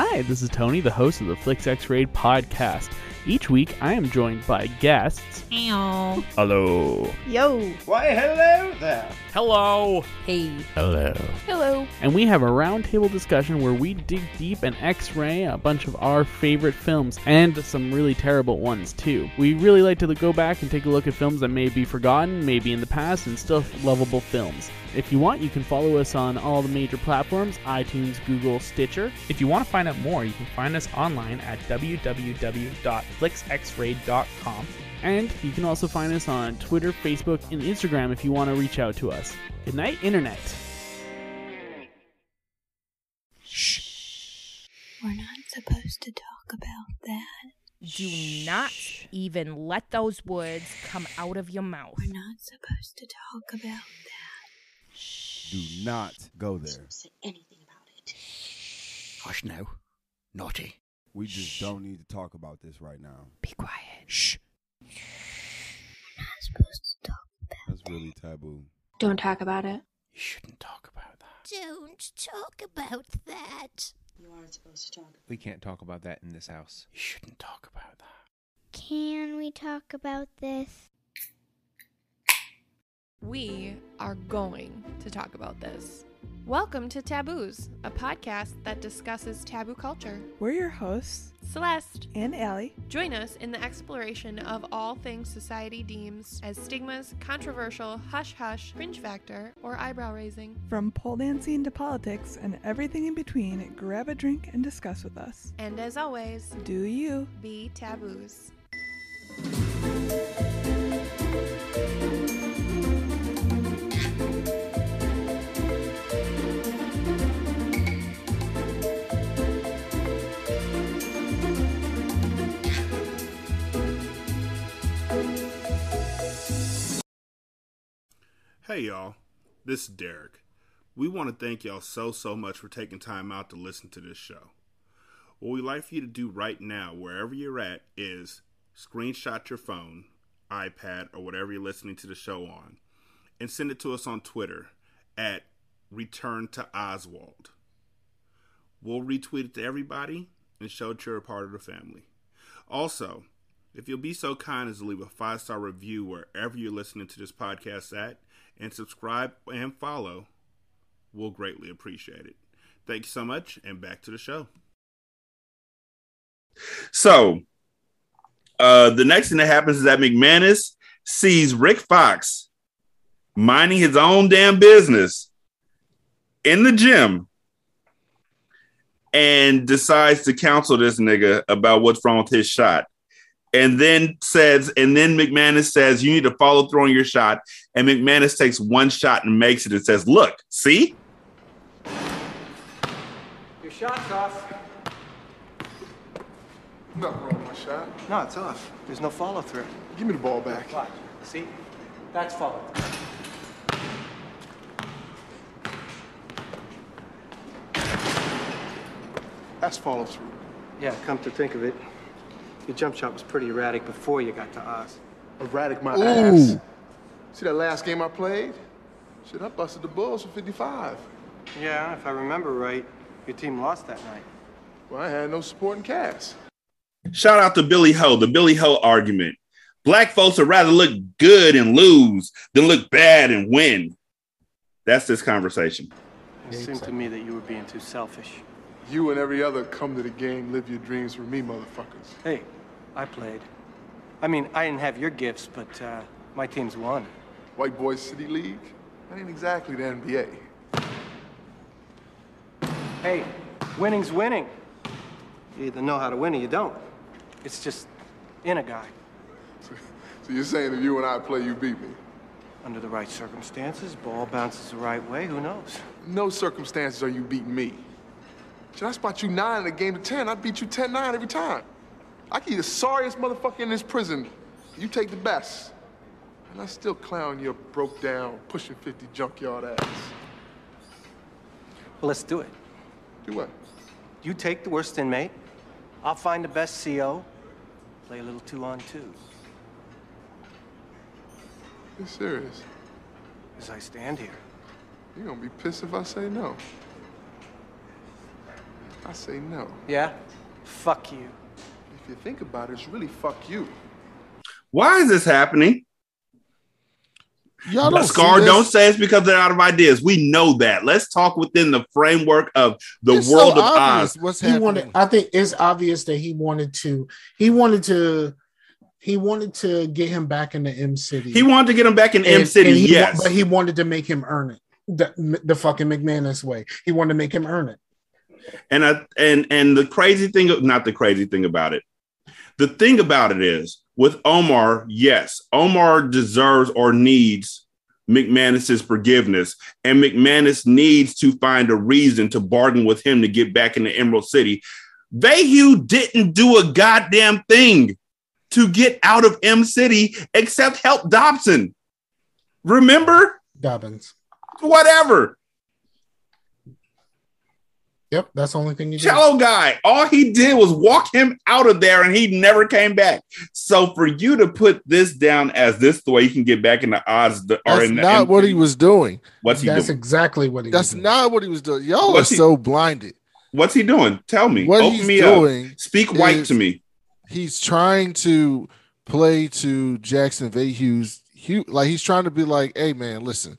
Hi, this is Tony, the host of the Flicks X-Rayed podcast. Each week, I am joined by guests. Hello. Yo. Why, hello there. Hello. Hey. Hello. Hello. And we have a roundtable discussion where we dig deep and x ray a bunch of our favorite films and some really terrible ones, too. We really like to go back and take a look at films that may be forgotten, maybe in the past, and still lovable films. If you want, you can follow us on all the major platforms iTunes, Google, Stitcher. If you want to find out more, you can find us online at www.flicksxrayed.com. And you can also find us on Twitter, Facebook, and Instagram if you want to reach out to us. Good night, Internet. We're not supposed to talk about that. Do not even let those words come out of your mouth. We're not supposed to talk about Do not go there. Say anything about it. Hush now. Naughty. We just don't need to talk about this right now. Be quiet. Shh. You're not supposed to talk about That's really taboo. Don't talk about it. You shouldn't talk about that. Don't talk about that. You aren't supposed to talk. We can't talk about that in this house. You shouldn't talk about that. Can we talk about this? We are going to talk about this. Welcome to Tabooze, a podcast that discusses taboo culture. We're your hosts, Celeste and Allie. Join us in the exploration of all things society deems as stigmas, controversial, hush hush, cringe factor, or eyebrow raising. From pole dancing to politics and everything in between, grab a drink and discuss with us. And as always, Do you? be taboos. Hey, y'all. This is Derek. We want to thank y'all so, so much for taking time out to listen to this show. What we'd like for you to do right now, wherever you're at, is screenshot your phone, iPad, or whatever you're listening to the show on, and send it to us on Twitter at Return to Oswald. We'll retweet it to everybody and show that you're a part of the family. Also, if you'll be so kind as to leave a five star review wherever you're listening to this podcast at, and subscribe and follow, we'll greatly appreciate it. Thank you so much, and back to the show. So, uh, the next thing that happens is that McManus sees Rick Fox minding his own damn business in the gym and decides to counsel this nigga about what's wrong with his shot. And then says, and then McManus says, you need to follow through on your shot. And McManus takes one shot and makes it and says, look, see? Your shot's off. Nothing wrong with my shot. No, it's off. There's no follow through. Give me the ball back. Watch. See? That's follow through. That's follow through. Yeah, come to think of it, your jump shot was pretty erratic before you got to Oz. Erratic my Ooh. ass. See that last game I played? Shit, I busted the Bulls for 55. Yeah, if I remember right, your team lost that night. Well, I had no supporting cast. Shout out to Billy Ho, the Billy Ho argument. Black folks would rather look good and lose than look bad and win. That's this conversation. It seemed to me that you were being too selfish. You and every other come to the game, live your dreams for me, motherfuckers. Hey, I played. I mean, I didn't have your gifts, but uh, my team's won. White Boys City League? That ain't exactly the NBA. Hey, winning's winning. You either know how to win or you don't. It's just in a guy. So you're saying if you and I play, you beat me? Under the right circumstances, ball bounces the right way, who knows? No circumstances are you beating me. Should I spot you nine in a game of 10? I'd beat you 10-9 every time. I can be the sorriest motherfucker in this prison. You take the best. And I still clown your broke down, pushing 50 junkyard ass. Well, let's do it. Do what? You take the worst inmate. I'll find the best CO. Play a little two on two. You serious? As I stand here. You're gonna be pissed if I say no. I say no. Yeah? Fuck you. If you think about it, it's really fuck you. Why is this happening? Y'all don't Scar, see this? don't say it's because they're out of ideas. We know that. Let's talk within the framework of the It's so world of Oz. What's he wanted i think it's obvious that he wanted to he wanted to he wanted to get him back in the Em City He wanted to get him back in Em City, he, wa- yes. but he wanted to make him earn it the, the fucking mcmanus way he wanted to make him earn it And I and and the crazy thing, not the crazy thing about it. The thing about it is with Omar, yes, Omar deserves or needs McManus's forgiveness, and McManus needs to find a reason to bargain with him to get back into Emerald City. Vahue didn't do a goddamn thing. to get out of Em City except help Dobson. Remember? Dobbins. Whatever. Yep, that's the only thing you did. Cello guy. All he did was walk him out of there and he never came back. So for you to put this down as this the way you can get back in the odds that are That's in the not what he was doing. What's he That's doing? exactly what he That's was doing. not what he was doing. Y'all What's are he- so blinded. What's he doing? Tell me. What Open he's me doing up. Speak white to me. He's trying to play to Jackson Vahue's Hugh, like he's trying to be like, hey man, listen,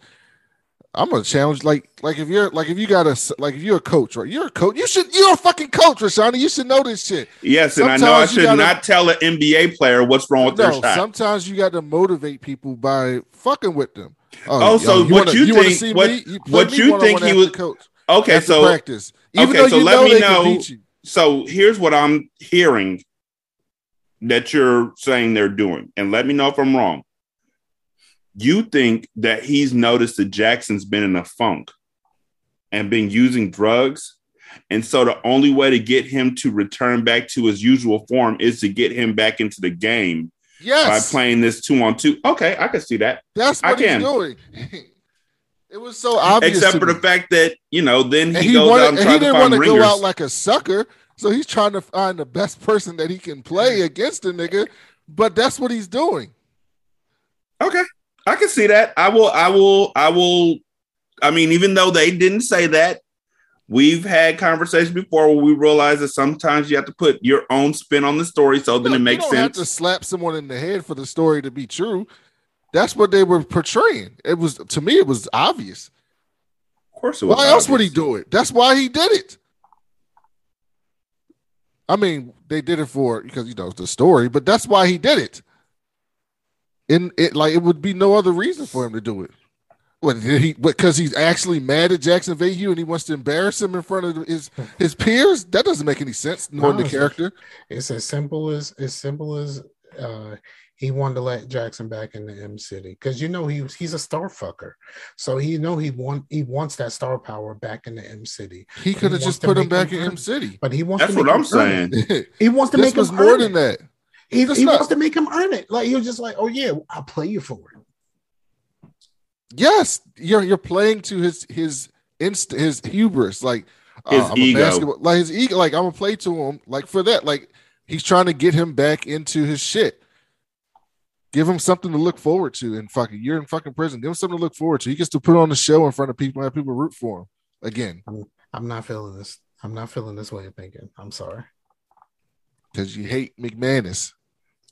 I'm gonna challenge like like if you're like if you got a like if you're a coach, right? You're a coach. You should you're a fucking coach, Rashani. You should know this shit. Yes, and I know I should gotta- not tell an NBA player what's wrong with their No, shot. sometimes you got to motivate people by fucking with them. Oh, so yo, what wanna- you think- see what- me? play what you think he was- coach? Okay, so practice. Even okay, so let me know. So here's what I'm hearing that you're saying they're doing, and let me know if I'm wrong. You think that he's noticed that Jackson's been in a funk and been using drugs, and so the only way to get him to return back to his usual form is to get him back into the game Yes, by playing this two on two. Okay, I can see that. that's I what he's can. doing. it was so obvious, Except for the fact that you know, then he, he, goes wanted, out and and he didn't want to go out like a sucker. So he's trying to find the best person that he can play against the nigga. But that's what he's doing. Okay. I can see that. I will, I will, I will. I mean, even though they didn't say that, we've had conversations before where we realize that sometimes you have to put your own spin on the story so then it makes you don't have sense. to slap someone in the head for the story to be true. That's what they were portraying. It was to me, it was obvious. Of course, it was. Why else would he do it? That's why he did it. I mean, they did it for because you know the story, but that's why he did it. In it, like it would be no other reason for him to do it. What did he? Because he's actually mad at Jackson Vahue and he wants to embarrass him in front of his his peers. That doesn't make any sense. Knowing the character, It's as simple as as simple as uh he wanted to let Jackson back in the Em City because you know he was he's a star fucker, so he know he want he wants that star power back in the Em City. he could have just put him make back in M. City. But he wants That's to what I'm earn saying. He wants to this make was him more earn than it. that. He, he wants to make him earn it. Like you're just like, oh yeah, I'll play you for it. Yes, you're you're playing to his his inst his hubris, like uh, His I'm a ego. basketball- like his ego. Like I'm gonna play to him, like for that. Like he's trying to get him back into his shit. Give him something to look forward to. And fucking, you're in fucking prison. Give him something to look forward to. He gets to put on the show in front of people and have people root for him again I'm, I'm not feeling this. I'm not feeling this way of thinking. I'm sorry. because you hate McManus.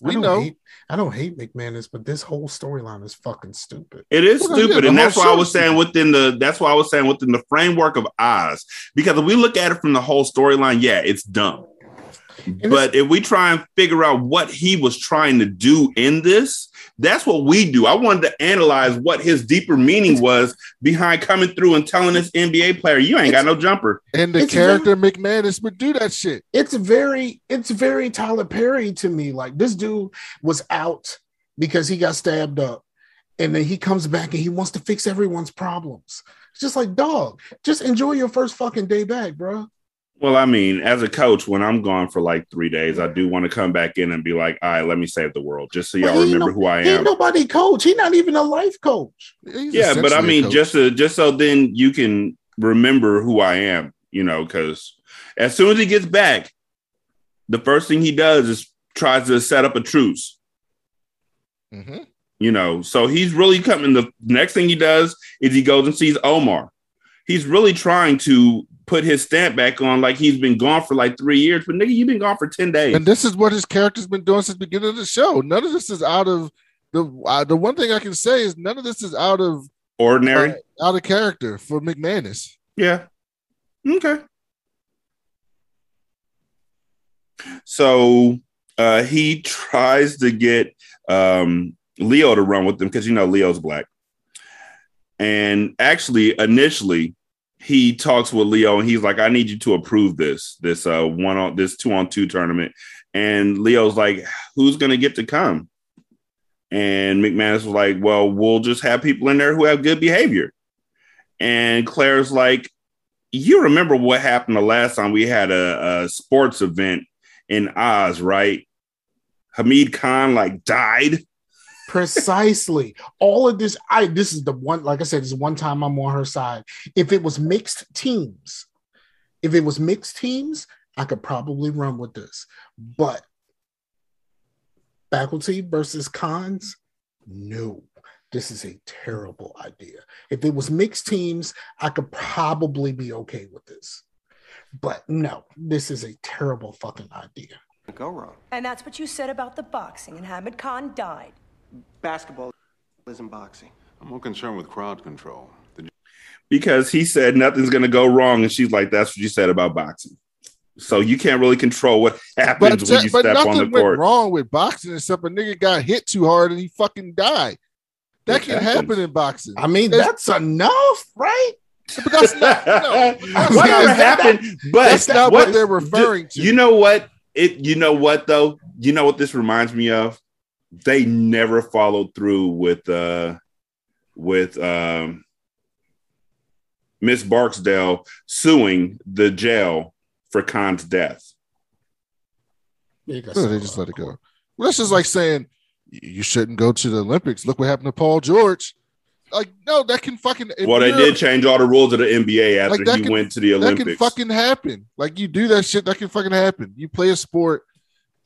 I We don't know. Hate, I don't hate McManus, but this whole storyline is fucking stupid. It is Well, stupid, the and that's why I was saying within the that's why I was saying within the framework of Oz, because if we look at it from the whole storyline, yeah, it's dumb. But if we try and figure out what he was trying to do in this, that's what we do. I wanted to analyze what his deeper meaning was behind coming through and telling this NBA player, "You ain't got no jumper." And the It's character McManus would do that shit. it's very it's very Tyler Perry to me. Like this dude was out because he got stabbed up, and then he comes back and he wants to fix everyone's problems. It's just like dog, just enjoy your first fucking day back, bro. Well, I mean, as a coach, when I'm gone for like three days, I do want to come back in and be like, "All right, let me save the world," just so y'all Well, remember ain't who I He ain't am. nobody coach. He not even a life coach. He's yeah, but I mean, just to, just so then you can remember who I am, you know, because as soon as he gets back, the first thing he does is tries to set up a truce. Mhm. You know, so he's really coming. The next thing he does is he goes and sees Omar. He's really trying to put his stamp back on, like he's been gone for like three years. But nigga, you've been gone for ten days. And this is what his character's been doing since the beginning of the show. None of this is out of the. Uh, the one thing I can say is none of this is out of Ordinary. uh, out of character for McManus. Yeah. Okay. So uh, he tries to get um, Leo to run with him because you know Leo's black. And actually, initially, he talks with Leo and he's like, "I need you to approve this this uh, one on this two on two tournament." And Leo's like, "Who's to get to come?" And McManus was like, "Well, we'll just have people in there who have good behavior." And Claire's like, you remember what happened the last time we had a, a sports event in Oz, right? Hamid Khan like died. Precisely. All of this, I this is the one, like I said, this is one time I'm on her side. If it was mixed teams, if it was mixed teams, I could probably run with this. But faculty versus cons, no. This is a terrible idea. If it was mixed teams, I could probably be okay with this. But no, this is a terrible fucking idea. Go wrong. And that's what you said about the boxing, and Hamid Khan died. Basketball isn't boxing. I'm more concerned with crowd control. The because he said nothing's gonna go wrong, and she's like, "That's what you said about boxing." So you can't really control what happens But, when you step on the nothing went court. wrong with boxing except a nigga got hit too hard and he fucking died. That It can happens. happen in boxing. I mean, that's enough, right? But that's not no. Whatever happened, but that's not what they're referring to. You know what? It. You know what though? You know what this reminds me of? They never followed through with uh with um Miss Barksdale suing the jail for Khan's death. Yeah, So they just let it go. Well, that's just like saying you shouldn't go to the Olympics. Look what happened to Paul George. Like, no, that can fucking. well, they did change all the rules of the NBA after Like, he can- went to the Olympics. That can fucking happen. Like you do that shit, that can fucking happen. You play a sport.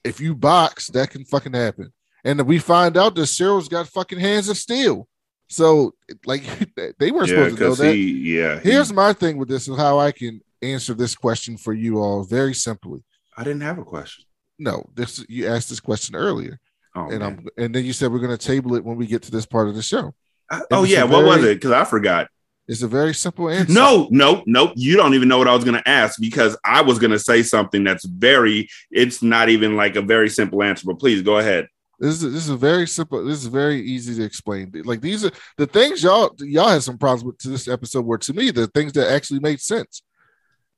If you box, that can fucking happen. And we find out that Cyril's got fucking hands of steel. So, like, they weren't yeah, supposed to know that. he, yeah, he- Here's my thing with this and how I can answer this question for you all very simply. I didn't have a question. No, this you asked this question earlier, Oh, and man. I'm and then you said we're going to table it when we get to this part of the show. And oh yeah, what was it? Because I forgot. It's a very simple answer. No, no, no. You don't even know what I was going to ask because I was going to say something that's very. It's not even like a very simple answer. But please go ahead. This is this is very simple. This is very easy to explain. Like these are the things y'all y'all had some problems with to this episode were to me the things that actually made sense.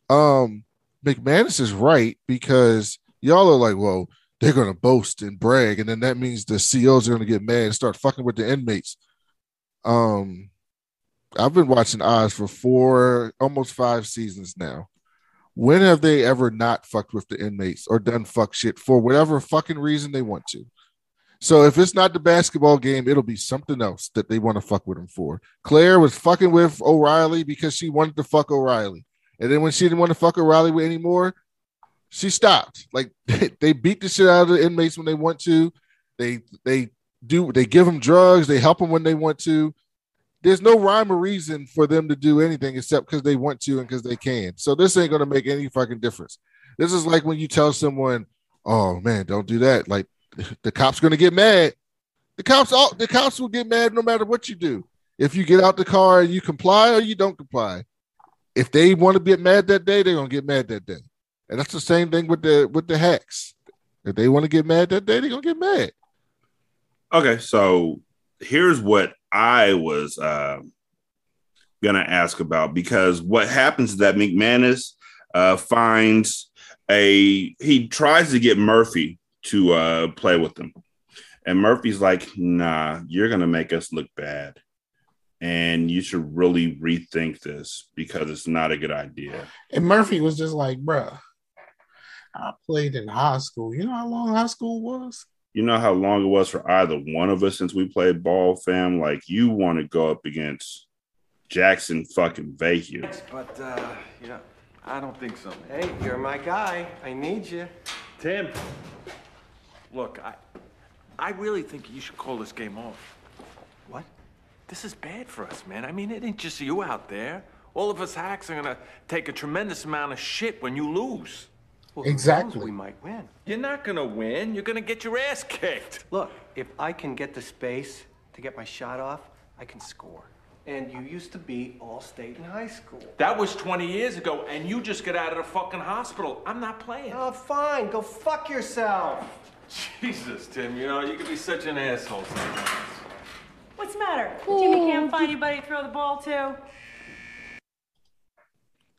Um McManus is right because y'all are like, well, they're gonna boast and brag, and then that means the COs are gonna get mad and start fucking with the inmates. Um I've been watching Oz for four, almost five seasons now. When have they ever not fucked with the inmates or done fuck shit for whatever fucking reason they want to? So if it's not the basketball game, it'll be something else that they want to fuck with him for. Claire was fucking with O'Reily because she wanted to fuck O'Reily. And then when she didn't want to fuck O'Reily with anymore, she stopped. Like they beat the shit out of the inmates when they want to. They they do they give them drugs, they help them when they want to. There's no rhyme or reason for them to do anything except because they want to and because they can. So this ain't gonna make any fucking difference. This is like when you tell someone, "Oh man, don't do that." Like the cops gonna get mad. The cops all the cops will get mad no matter what you do. If you get out the car and you comply or you don't comply. If they want to get mad that day, they're gonna get mad that day. And that's the same thing with the with the hacks. If they want to get mad that day, they're gonna get mad. Okay, so here's what I was uh, gonna ask about because what happens is that McManus uh, finds a he tries to get Murphy to uh, play with them. and Murphy's like, "Nah, you're gonna make us look bad, and you should really rethink this because it's not a good idea." And Murphy was just like, bruh, I played in high school. You know how long high school was? You know how long it was for either one of us since we played ball, fam. Like you want to go up against Jackson fucking Vahue. But, uh, yeah, I don't think so. Hey, you're my guy. I need you. Tim, look, I, I really think you should call this game off. What? This is bad for us, man. I mean, it ain't just you out there. All of us hacks are gonna take a tremendous amount of shit when you lose. Well. Exactly. We might win. You're not gonna win. You're gonna get your ass kicked. Look, if I can get the space to get my shot off, I can score. And you used to be all state in high school. That was 20 years ago, and you just got out of the fucking hospital. I'm not playing. Oh, fine. Go fuck yourself. Jesus, Tim, you know, you can be such an asshole sometimes. What's the matter? Jimmy can't find anybody to throw the ball to.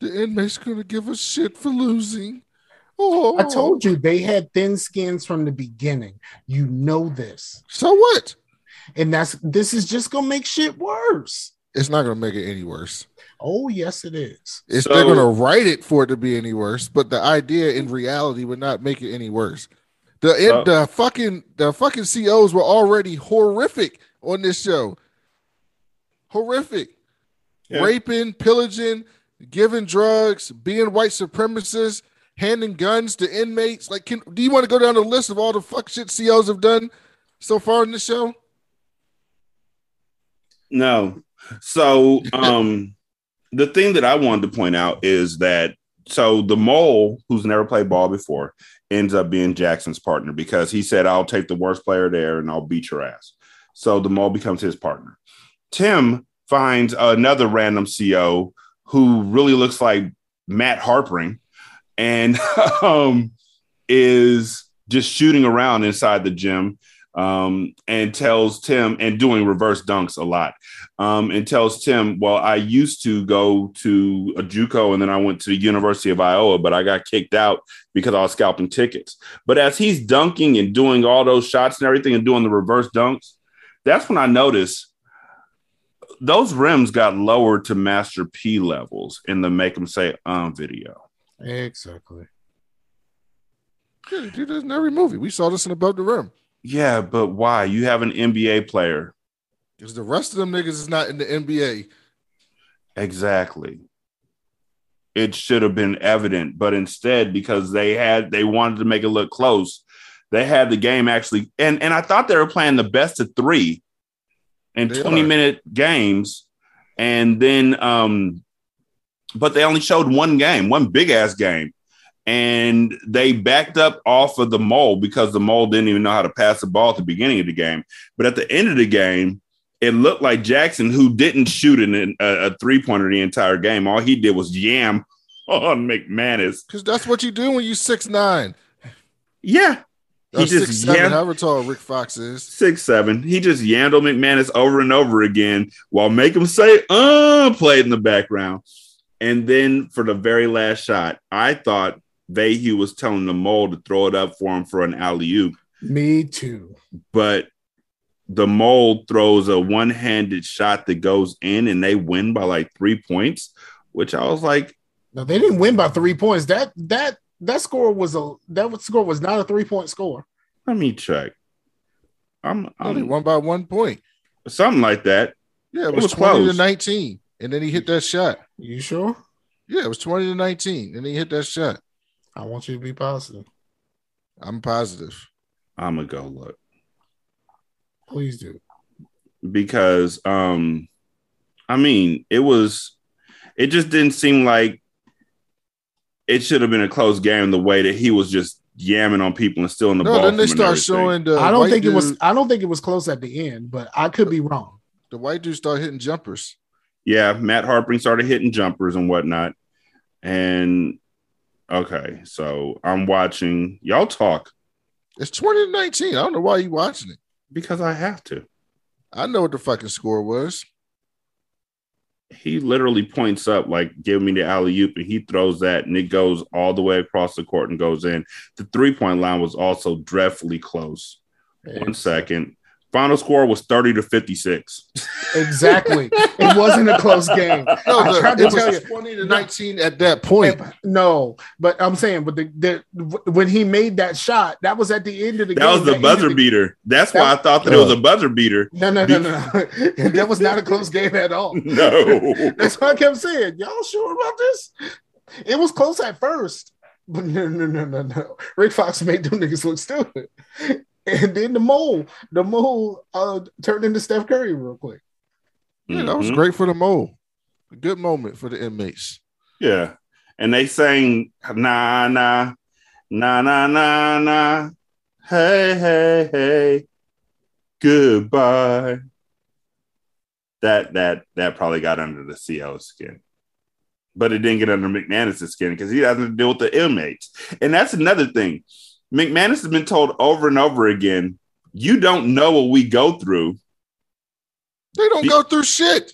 The inmate's gonna give us shit for losing. Oh, I told you they had thin skins from the beginning. You know this. So what? And that's this is just gonna make shit worse. It's not gonna make it any worse. Oh, yes, it is. It's So- they're gonna write it for it to be any worse, but the idea in reality would not make it any worse. The Oh. the fucking the fucking COs were already horrific on this show. Horrific. Yeah. Raping, pillaging, giving drugs, being white supremacists, handing guns to inmates. Like, can do you want to go down the list of all the fuck shit COs have done so far in this show? No. So um the thing that I wanted to point out is that so the mole who's never played ball before ends up being Jackson's partner because he said I'll take the worst player there and I'll beat your ass. So the mole becomes his partner. Tim finds another random CO who really looks like Matt Harpring and um is just shooting around inside the gym um, and tells Tim and doing reverse dunks a lot. Um, and tells Tim, "Well, I used to go to a JUCO and then I went to the University of Iowa, but I got kicked out because I was scalping tickets." But as he's dunking and doing all those shots and everything and doing the reverse dunks, that's when I noticed those rims got lowered to Master P levels in the "Make 'Em Say Um" video. Exactly. Yeah, this in every movie. We saw this in Above the Rim. Yeah, but why? You have an NBA player. Because the rest of them niggas is not in the NBA. Exactly. It should have been evident, but instead, because they had they wanted to make it look close, they had the game actually, and and I thought they were playing the best of three in They 20 are. minute games, and then um, but they only showed one game, one big ass game. And they backed up off of the mole because the mole didn't even know how to pass the ball at the beginning of the game. But at the end of the game, it looked like Jackson, who didn't shoot an, a, a three pointer the entire game, all he did was yam on McManus. Because that's what you do when you six nine. Yeah. He He just six seven, yam- however tall Rick Fox is. six seven. He just yammed on McManus over and over again while make him say uh played in the background. And then for the very last shot, I thought Vahue was telling the mole to throw it up for him for an alley oop, Me too. but the mole throws a one-handed shot that goes in and they win by like three points, which I was like, No, they didn't win by three points. That that that score was a that score was not a three point score. let me check. I'm, Only I'm one by one point. something like that. Yeah, it It was, was 20 close. to 19. And then he hit that shot. You sure? Yeah, it was 20 to 19. And he hit that shot. I want you to be positive. I'm positive. I'm gonna go look. Please do. because um I mean it was it just didn't seem like it should have been a close game the way that he was just yamming on people and stealing the No, ball. then they from him and start showing the I don't white think it was I don't think it was close at the end, but I could be wrong. the white dude start hitting jumpers. yeah, Matt Harpring started hitting jumpers and whatnot. And okay, so I'm watching y'all talk It's 20 to 19. I don't know why you watching it. because I have to. I know what the fucking score was. He literally points up like give me the alley oop and he throws that and it goes all the way across the court and goes in. The three point line was also dreadfully close. One second. Final score was 30 to 56. Exactly. it wasn't a close game. No, I the- tried to it tell was you. 20 to 19 at that point. No, but I'm saying, but the, the when he made that shot, that was at the end of the game. That game. was the buzzer the- beater. That's why I thought that it was a buzzer beater. No, no, no, no, no. that was not a close game at all. No. That's what I kept saying. Y'all sure about this? It was close at first, but no, no, no, no, no. Rick Fox made them niggas look stupid. And then the mole, the mole uh turned into Steph Curry real quick. Yeah, that was Mhm. great for the mole. A good moment for the inmates. Yeah. And they sang nah nah nah nah nah nah. Hey, hey, hey. Goodbye. That that that probably got under the CO's skin. But it didn't get under McManus' skin because he has to deal with the inmates. And that's another thing. McManus has been told over and over again, you don't know what we go through. They don't go through shit.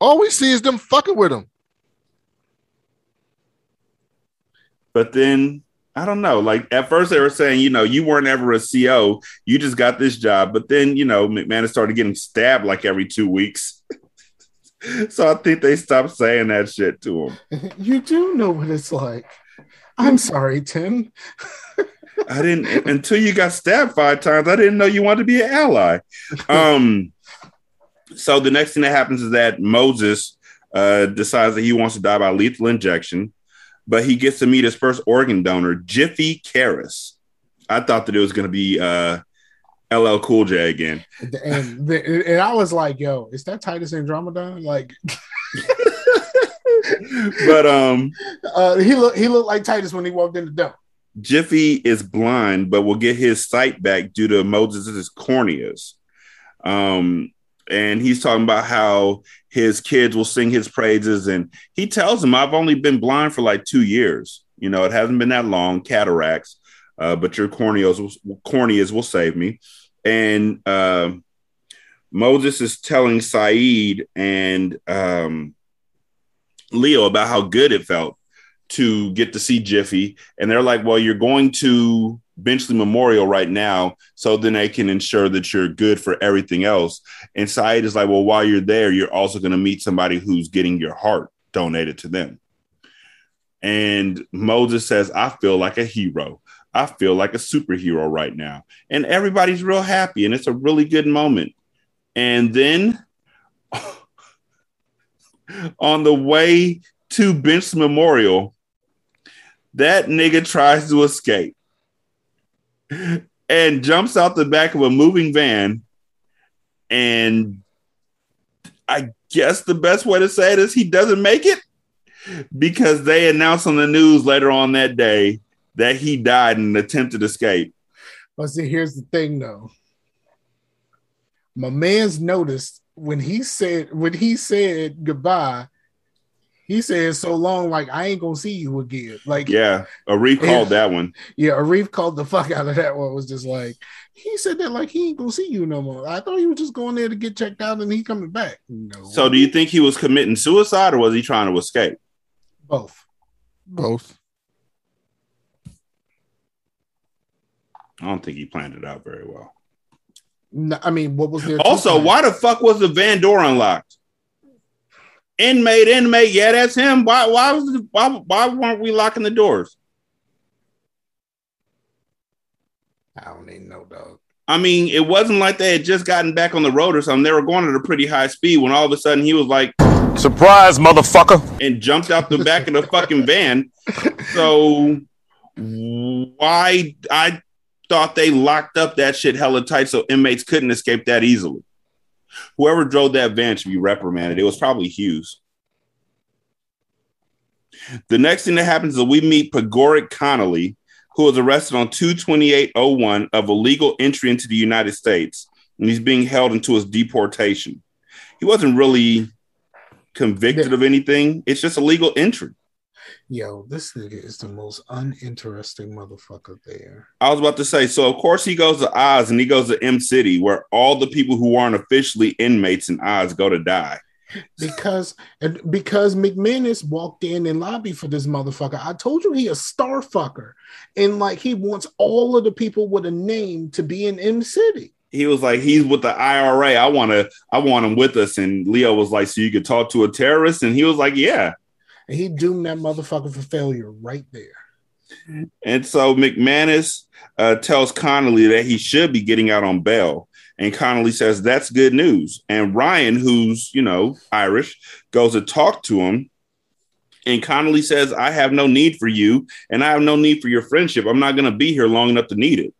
All we see is them fucking with them. But then I don't know. Like at first they were saying, you know, you weren't ever a CO, you just got this job. But then, you know, McManus started getting stabbed like every two weeks. So I think they stopped saying that shit to him. You do know what it's like. I'm sorry, Tim. I didn't until you got stabbed five times. I didn't know you wanted to be an ally. Um, so the next thing that happens is that Moses uh, decides that he wants to die by lethal injection, but he gets to meet his first organ donor, Jiffy Karras. I thought that it was going to be uh, LL Cool J again. And the, and I was like, "Yo, is that Titus Andromedon?" Like, But um, uh, he looked he looked like Titus when he walked in the door. Jiffy is blind, but will get his sight back due to Moses' corneas. Um, and he's talking about how his kids will sing his praises, and he tells them, "I've only been blind for like two years. You know, it hasn't been that long, cataracts, uh, but your corneas, will, corneas will save me." And uh, Moses is telling Saeed and um, Leo about how good it felt to get to see Jiffy. And they're like, well, you're going to Benchley Memorial right now, so then they can ensure that you're good for everything else. And Saeed is like, well, while you're there, you're also going to meet somebody who's getting your heart donated to them. And Moses says, I feel like a hero. I feel like a superhero right now. And everybody's real happy, and it's a really good moment. And then on the way to Bench Memorial, that nigga tries to escape and jumps out the back of a moving van. And I guess the best way to say it is he doesn't make it because they announced on the news later on that day that he died in an attempted escape. But see, here's the thing though. My man's noticed when he said when he said goodbye, he said so long, like I ain't gonna see you again. Like Yeah, Arif called that one. Yeah, Arif called the fuck out of that one. Was just like he said that like he ain't gonna see you no more. I thought he was just going there to get checked out and he coming back. No, So, do you think he was committing suicide or was he trying to escape? both. Both. I don't think he planned it out very well. No, I mean, what was there? Also, why the fuck was the van door unlocked? Inmate, inmate, yeah, that's him. Why, why was the, why, why weren't we locking the doors? I don't even know, dog. I mean, it wasn't like they had just gotten back on the road or something. They were going at a pretty high speed when all of a sudden he was like, Surprise, motherfucker. and jumped out the back of the fucking van. So why I thought they locked up that shit hella tight so inmates couldn't escape that easily. Whoever drove that van should be reprimanded. It was probably Hughes. The next thing that happens is we meet Padraig Connolly, who was arrested on 22801 of illegal entry into the United States, and he's being held until his deportation. He wasn't really convicted of anything. It's just illegal entry. Yo, this nigga is the most uninteresting motherfucker there. I was about to say, so of course he goes to Oz and he goes to Em City, where all the people who aren't officially inmates in Oz go to die. Because and because McManus walked in and lobbied for this motherfucker. I told you he a star fucker. And like he wants all of the people with a name to be in Em City. He was like, he's with the IRA. I want to, I want him with us. And Leo was like, so you could talk to a terrorist? And he was like, yeah. And he doomed that motherfucker for failure right there. And so McManus uh, tells Connolly that he should be getting out on bail. And Connolly says, that's good news. And Ryan, who's, you know, Irish, goes to talk to him. And Connolly says, I have no need for you. And I have no need for your friendship. I'm not going to be here long enough to need it.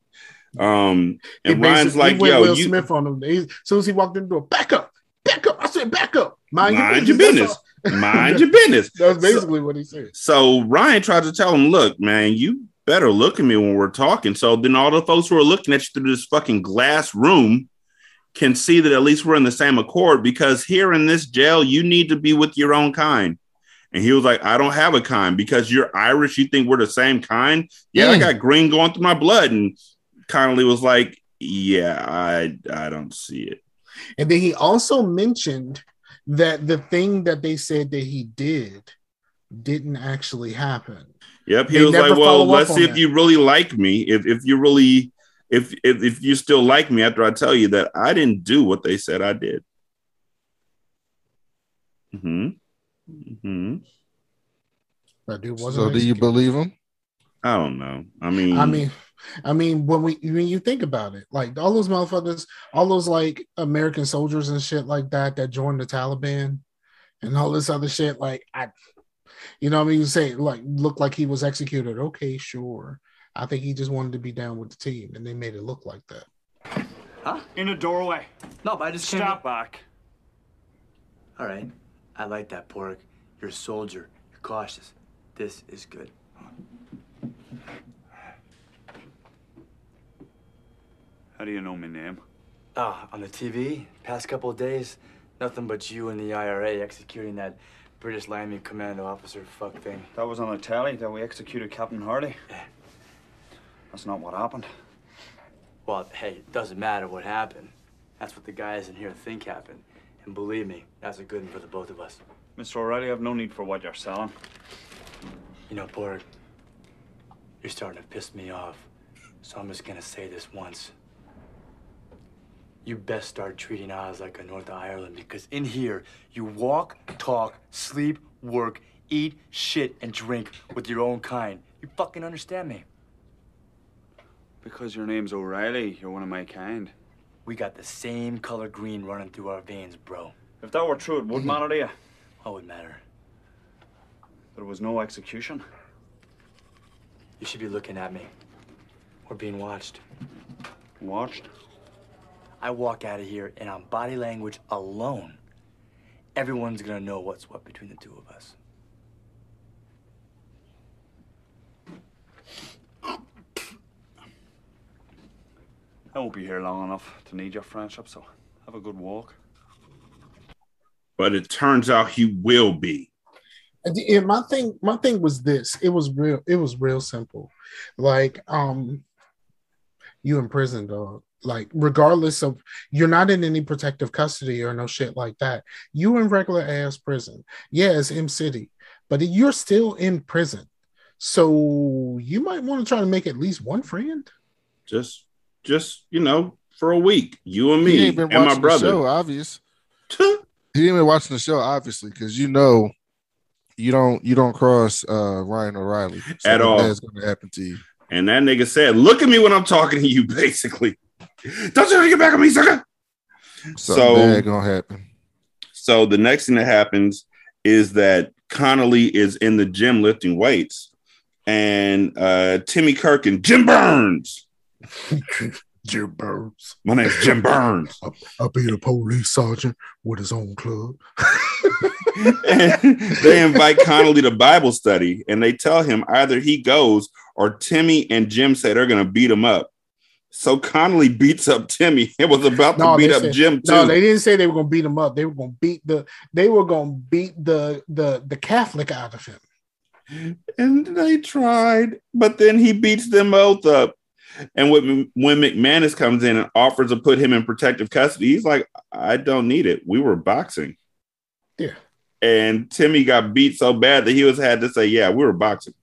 Um, and Ryan's like, yo, Will you, Smith on him. He, as soon as he walked in the door, back up, back up. I said, back up. Mind, mind your business. Business. Mind your business. That's basically what he said. So Ryan tried to tell him, look, man, you better look at me when we're talking. So then all the folks who are looking at you through this fucking glass room can see that at least we're in the same accord because here in this jail, you need to be with your own kind. And he was like, I don't have a kind because you're Irish. You think we're the same kind? Yeah, I Mm. got green going through my blood. And Connolly was like, Yeah, I I don't see it. And then he also mentioned that the thing that they said that he did didn't actually happen. Yep. He They was like, Well, let's see if that. you really like me. If if you really if, if if you still like me after I tell you that I didn't do what they said I did. hmm hmm That dude wasn't. So do you executed. believe him? I don't know. I mean, I mean, I mean, when we when you think about it, like all those motherfuckers, all those like American soldiers and shit like that that joined the Taliban, and all this other shit, like I, you know, what I mean, you say like look like he was executed. Okay, sure. I think he just wanted to be down with the team, and they made it look like that. Huh? In a doorway. No, but I just came Step back. All right. I like that, Pork. You're a soldier. You're cautious. This is good. How do you know my name? Ah, on the TV, past couple of days, nothing but you and the IRA executing that British Land Commando officer fuck thing. That was on the telly that we executed Captain Hardy. That's not what happened. Well, hey, it doesn't matter what happened. That's what the guys in here think happened. And believe me, that's a good one for the both of us. Mr. O'Reily, I have no need for what you're selling. You know, Pork, you're starting to piss me off. So I'm just gonna say this once. You best start treating Oz like a North Ireland because in here, you walk, talk, sleep, work, eat, shit, and drink with your own kind. You fucking understand me? Because your name's O'Reily, you're one of my kind. We got the same color green running through our veins, bro. If that were true, it would matter to you. Oh, what would matter? There was no execution. You should be looking at me. We're being watched. Watched? I walk out of here, and on body language alone, everyone's gonna know what's what between the two of us. I won't be here long enough to need your friendship, so have a good walk. but it turns out he will be. And my thing, my thing was this. It was real. It was real simple. Like, um, you in prison, dog. Like, regardless of you're not in any protective custody or no shit like that. You in regular ass prison. Yeah, it's Em City, but you're still in prison. So you might want to try to make at least one friend. Just, just you know, for a week, you and He me ain't been and my watching the brother. show, obvious. he ain't been watching the show, obviously, because you know you don't you don't cross uh Ryan O'Reily So At all. That's gonna happen to you. And that nigga said, "Look at me when I'm talking to you." Basically, don't you get back on me, sucker. Something So- bad gonna happen. So the next thing that happens is that Connolly is in the gym lifting weights, and uh, Timmy Kirk and Jim Burns. Jim Burns. My name's Jim Burns. I'll be a police sergeant with his own club. and they invite Connolly to Bible study, and they tell him either he goes or Timmy and Jim say they're going to beat him up. So Connolly beats up Timmy and was about to beat up said- Jim too. No, they didn't say they were gonna beat him up. They were gonna beat the they were gonna beat the the the Catholic out of him. and they tried, but then he beats them both up. And when, when McManus comes in and offers to put him in protective custody, he's like, I don't need it. We were boxing. Yeah. And Timmy got beat so bad that he was had to say, Yeah, we were boxing.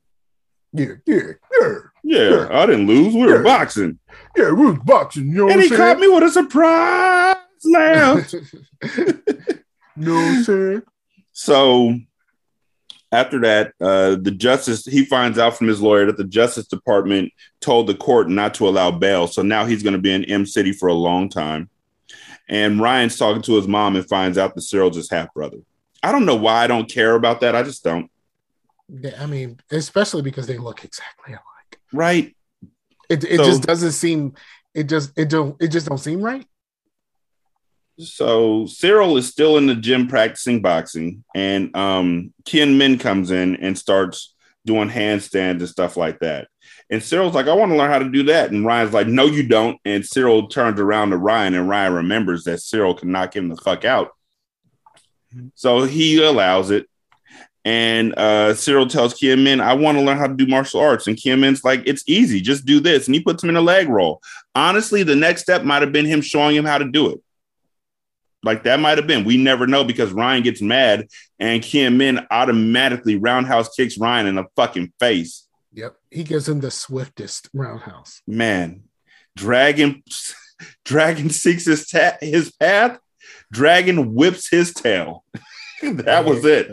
Yeah, yeah, yeah. Yeah, I didn't lose. We were Yeah. boxing. Yeah, we was boxing, you know and he I'm caught me with a surprise laugh. You know what I'm saying? So after that, uh, the justice he finds out from his lawyer that the Justice Department told the court not to allow bail. So now he's going to be in Em City for a long time. And Ryan's talking to his mom and finds out that Cyril's his half brother. I don't know why I don't care about that. I just don't. I mean, especially because they look exactly alike. Right. It it So- just doesn't seem it just it don't it just don't seem right. So Cyril is still in the gym practicing boxing, and um, Ken Min comes in and starts doing handstands and stuff like that. And Cyril's like, I want to learn how to do that. And Ryan's like, No, you don't. And Cyril turns around to Ryan, and Ryan remembers that Cyril can knock him the fuck out. So he allows it. And uh, Cyril tells Kian Min, I want to learn how to do martial arts. And Kian Min's like, It's easy, just do this. And he puts him in a leg roll. Honestly, the next step might have been him showing him how to do it. Like that might have been. We never know because Ryan gets mad and Kim Min automatically roundhouse kicks Ryan in the fucking face. Yep. He gives him the swiftest roundhouse. Man, Dragon Dragon seeks his ta- his path. Dragon whips his tail. that was it.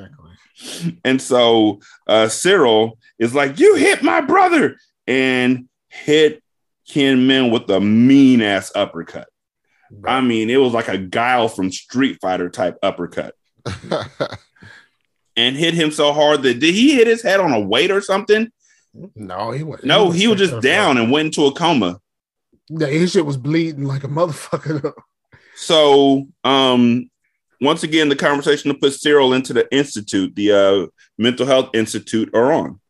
And so uh, Cyril is like, "You hit my brother," and hit Ken Min with a mean ass uppercut. I mean, it was like a guile from Street Fighter type uppercut. and hit him so hard that did he hit his head on a weight or something? No, he was. No, he was just down and went into a coma. Yeah, his shit was bleeding like a motherfucker. So, um, once again, the conversation to put Cyril into the institute, the uh, mental health institute, are on.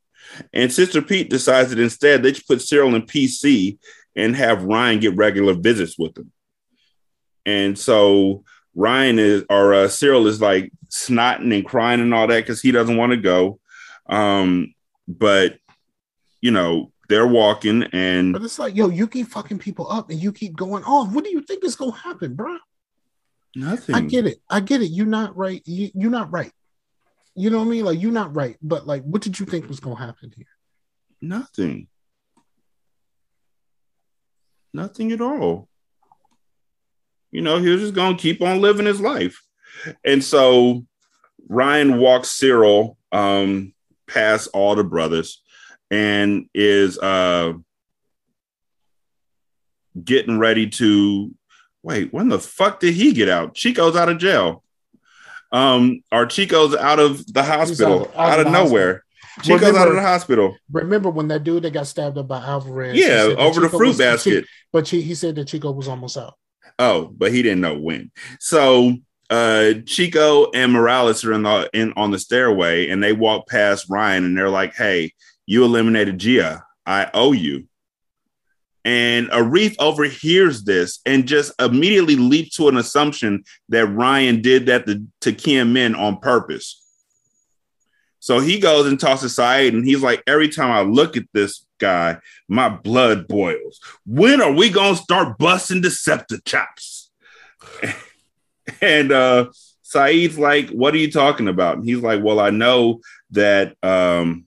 And Sister Pete decides that instead they should put Cyril in PC and have Ryan get regular visits with him. And so Ryan is, or uh, Cyril is like snotting and crying and all that because he doesn't want to go. Um, but you know, they're walking and But it's like, yo, you keep fucking people up and you keep going off. What do you think is gonna happen, bro? Nothing. I get it. I get it. You're not right. You, you're not right. You know what I mean? Like you're not right. But like, what did you think was gonna happen here? Nothing. Nothing at all. You know, he was just going to keep on living his life. And so Ryan walks Cyril um, past all the brothers and is uh, getting ready to wait. When the fuck did he get out? Chico's out of jail. Um, or Chico's out of the hospital, out- out out, of of nowhere. Chico's out of the hospital. Remember when that dude that got stabbed up by Alvarez? Yeah, he said that over the fruit was- basket. but he, he said that Chico was almost out. Oh, but he didn't know when. So uh Chico and Morales are in the in on the stairway and they walk past Ryan and they're like, Hey, you eliminated Gia. I owe you. And Arif overhears this and just immediately leaps to an assumption that Ryan did that to, to Kim Min on purpose. So he goes and talks to Saeed, and he's like, Every time I look at this guy, my blood boils. When are we gonna start busting Deceptichops? and uh Saeed's like, What are you talking about? And he's like, Well, I know that um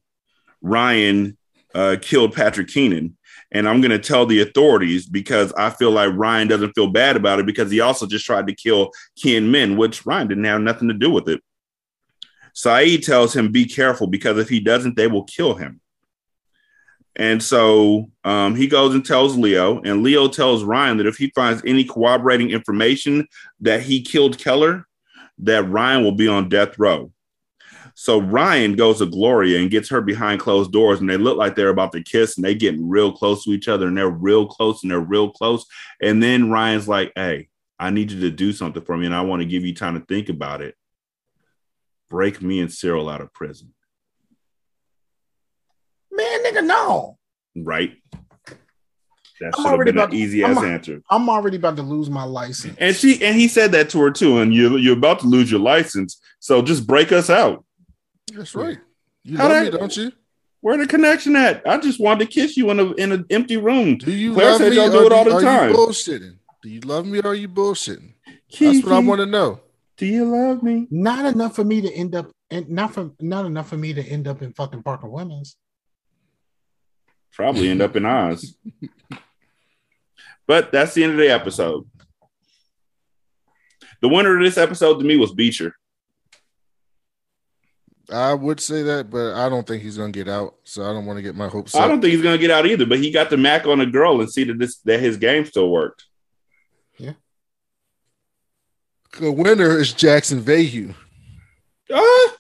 Ryan uh killed Patrick Keenan. And I'm gonna tell the authorities because I feel like Ryan doesn't feel bad about it because he also just tried to kill Ken Min, which Ryan didn't have nothing to do with it. Saeed tells him, Be careful because if he doesn't, they will kill him. And so um, he goes and tells Leo, and Leo tells Ryan that if he finds any corroborating information that he killed Keller, that Ryan will be on death row. So Ryan goes to Gloria and gets her behind closed doors, and they look like they're about to kiss, and they getting real close to each other, and they're real close, and they're real close. And then Ryan's like, "Hey, I need you to do something for me, and I want to give you time to think about it. Break me and Cyril out of prison, Man, nigga, no. right?" That should have been an to- easy ass answer. I'm already about to lose my license. And she and he said that to her too. And you you're about to lose your license, so just break us out. That's right. You How love that- me, don't you? Where the connection at? I just wanted to kiss you in a in an empty room. Do you Claire love said me y'all do it all the are time. You bullshitting. Do you love me or are you bullshitting? That's what I want to know. Do you love me? Not enough for me to end up and not for not enough for me to end up in fucking Parker Women's. Probably end up in Oz. but that's the end of the episode. The winner of this episode to me was Beecher. I would say that, but I don't think he's gonna get out. So I don't want to get my hopes I don't think he's gonna get out either, but he got the Mac on a girl and see that this that his game still worked. Yeah. The winner is Jackson Vahue. Ah,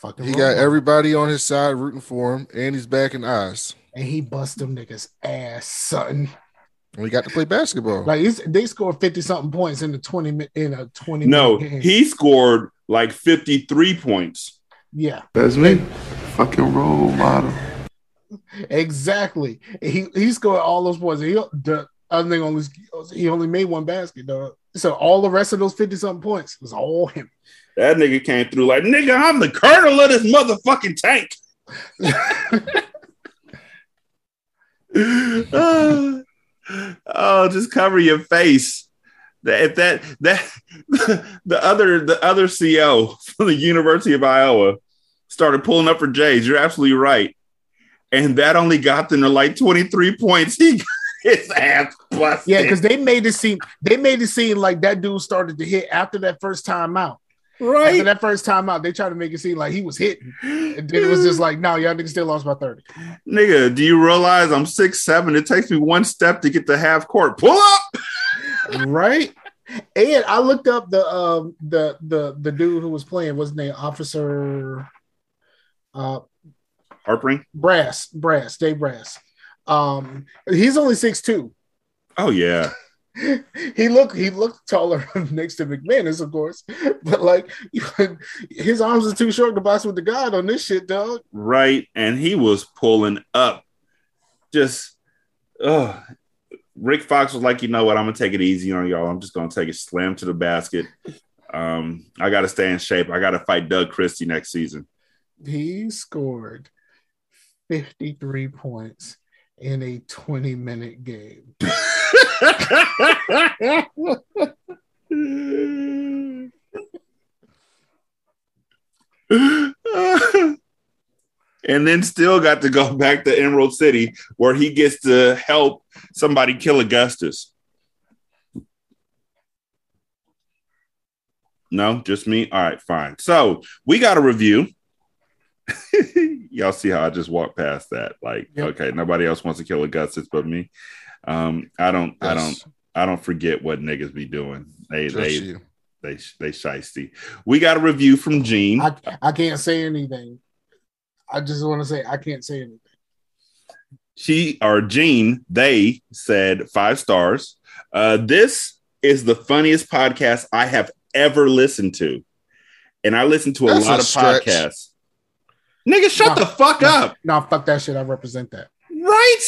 Fucking He wrong. got everybody on his side rooting for him, and he's back in Oz. and he bust them niggas ass, son. We got to play basketball. Like he's, they scored fifty something points in the twenty in a twenty. no, game. he scored like 53 points. Yeah, That's me. Fucking role model. exactly. He he scored all those points. He the other thing only he only made one basket, dog. So all the rest of those fifty something points was all him. That nigga came through like, nigga, I'm the colonel of this motherfucking tank. oh, oh, just cover your face. That if that that the other the other CO from the University of Iowa started pulling up for Jays. You're absolutely right. And that only got them to like 23 points. He got his ass busted. Yeah, because they made it seem they made it seem like that dude started to hit after that first time out. Right. After that first time out, they tried to make it seem like he was hitting. And then it was just like, no, y'all niggas still lost by 30. Nigga, do you realize I'm six seven? It takes me one step to get to half court. Pull up. right? And I looked up the um the the the dude who was playing, what's his name? Officer uh Harpring. Brass, Brass, Dave Brass. Um he's only six two. Oh yeah. he looked he looked taller next to McManus, of course, but like his arms are too short to box with the god on this shit, dog. Right. And he was pulling up. Just oh Rick Fox was like, you know what? I'm gonna take it easy on y'all. I'm just gonna take it slam to the basket. Um, I gotta stay in shape. I gotta fight Doug Christie next season. He scored 53 points in a 20 minute game. and then still got to go back to Emerald City where he gets to help somebody kill Augustus. No, just me. All right, fine. So we got a review. Y'all see how I just walked past that? Like, Yep. okay, nobody else wants to kill Augustus but me. Um, I don't, I don't, I don't forget what niggas be doing. They, Just they, you. they, they shisty. We got a review from Gene. I, I can't say anything. I just want to say I can't say anything. she or Gene, they said five stars. Uh, this is the funniest podcast I have ever listened to. And I listen to a That's lot a of stretch. podcasts. Nigga, shut No, the fuck no, up. No, fuck that shit. I represent that. Right?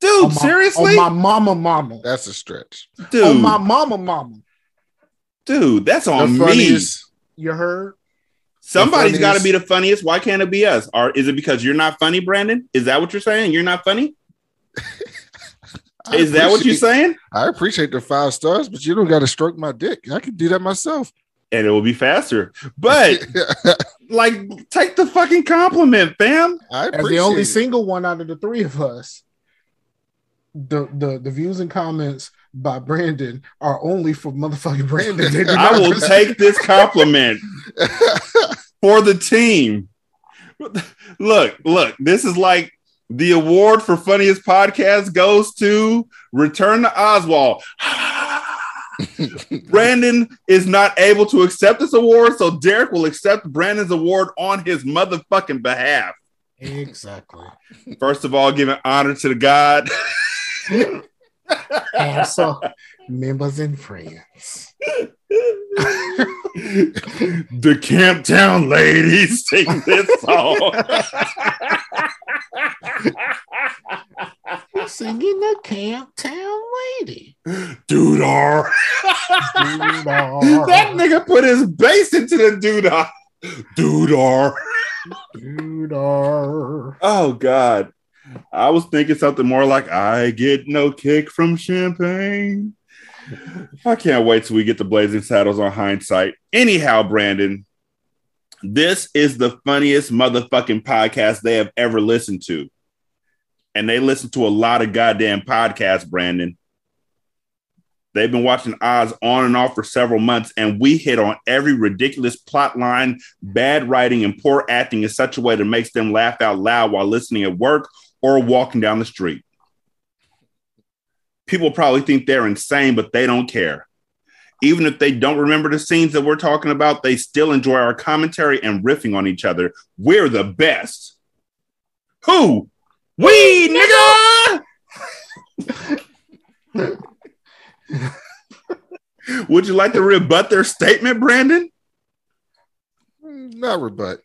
Dude, On my- seriously? On my mama, mama. That's a stretch. dude, On my mama, mama. dude, that's on the me. You heard? Somebody's got to be the funniest. Why can't it be us? Or is it because you're not funny, Brandon? Is that what you're saying? You're not funny? Is that what you're saying? I appreciate the five stars, but you don't got to stroke my dick. I can do that myself. And it will be faster. But like, take the fucking compliment, fam. I As the only it. single one out of the three of us, the the the views and comments by Brandon are only for motherfucking Brandon. I will take this compliment for the team. Look, look, this is like the award for funniest podcast goes to Return to Oswald. Brandon is not able to accept this award, so Derek will accept Brandon's award on his motherfucking behalf. Exactly. First of all, giving honor to the God. And so members and friends. the Camptown ladies sing this song. Singing the Camp Town Lady. Doodar. Doodar. that nigga put his bass into the doodar. Doodar. Doodar. Oh God. I was thinking something more like I get no kick from champagne. I can't wait till we get the Blazing Saddles on hindsight. Anyhow, Brandon, this is the funniest motherfucking podcast they have ever listened to. And they listen to a lot of goddamn podcasts, Brandon. They've been watching Oz on and off for several months, and we hit on every ridiculous plot line, bad writing, and poor acting in such a way that makes them laugh out loud while listening at work or walking down the street. People probably think they're insane, but they don't care. Even if they don't remember the scenes that we're talking about, they still enjoy our commentary and riffing on each other. We're the best. Who? We, nigga! Would you like to rebut their statement, Brandon? Not rebut.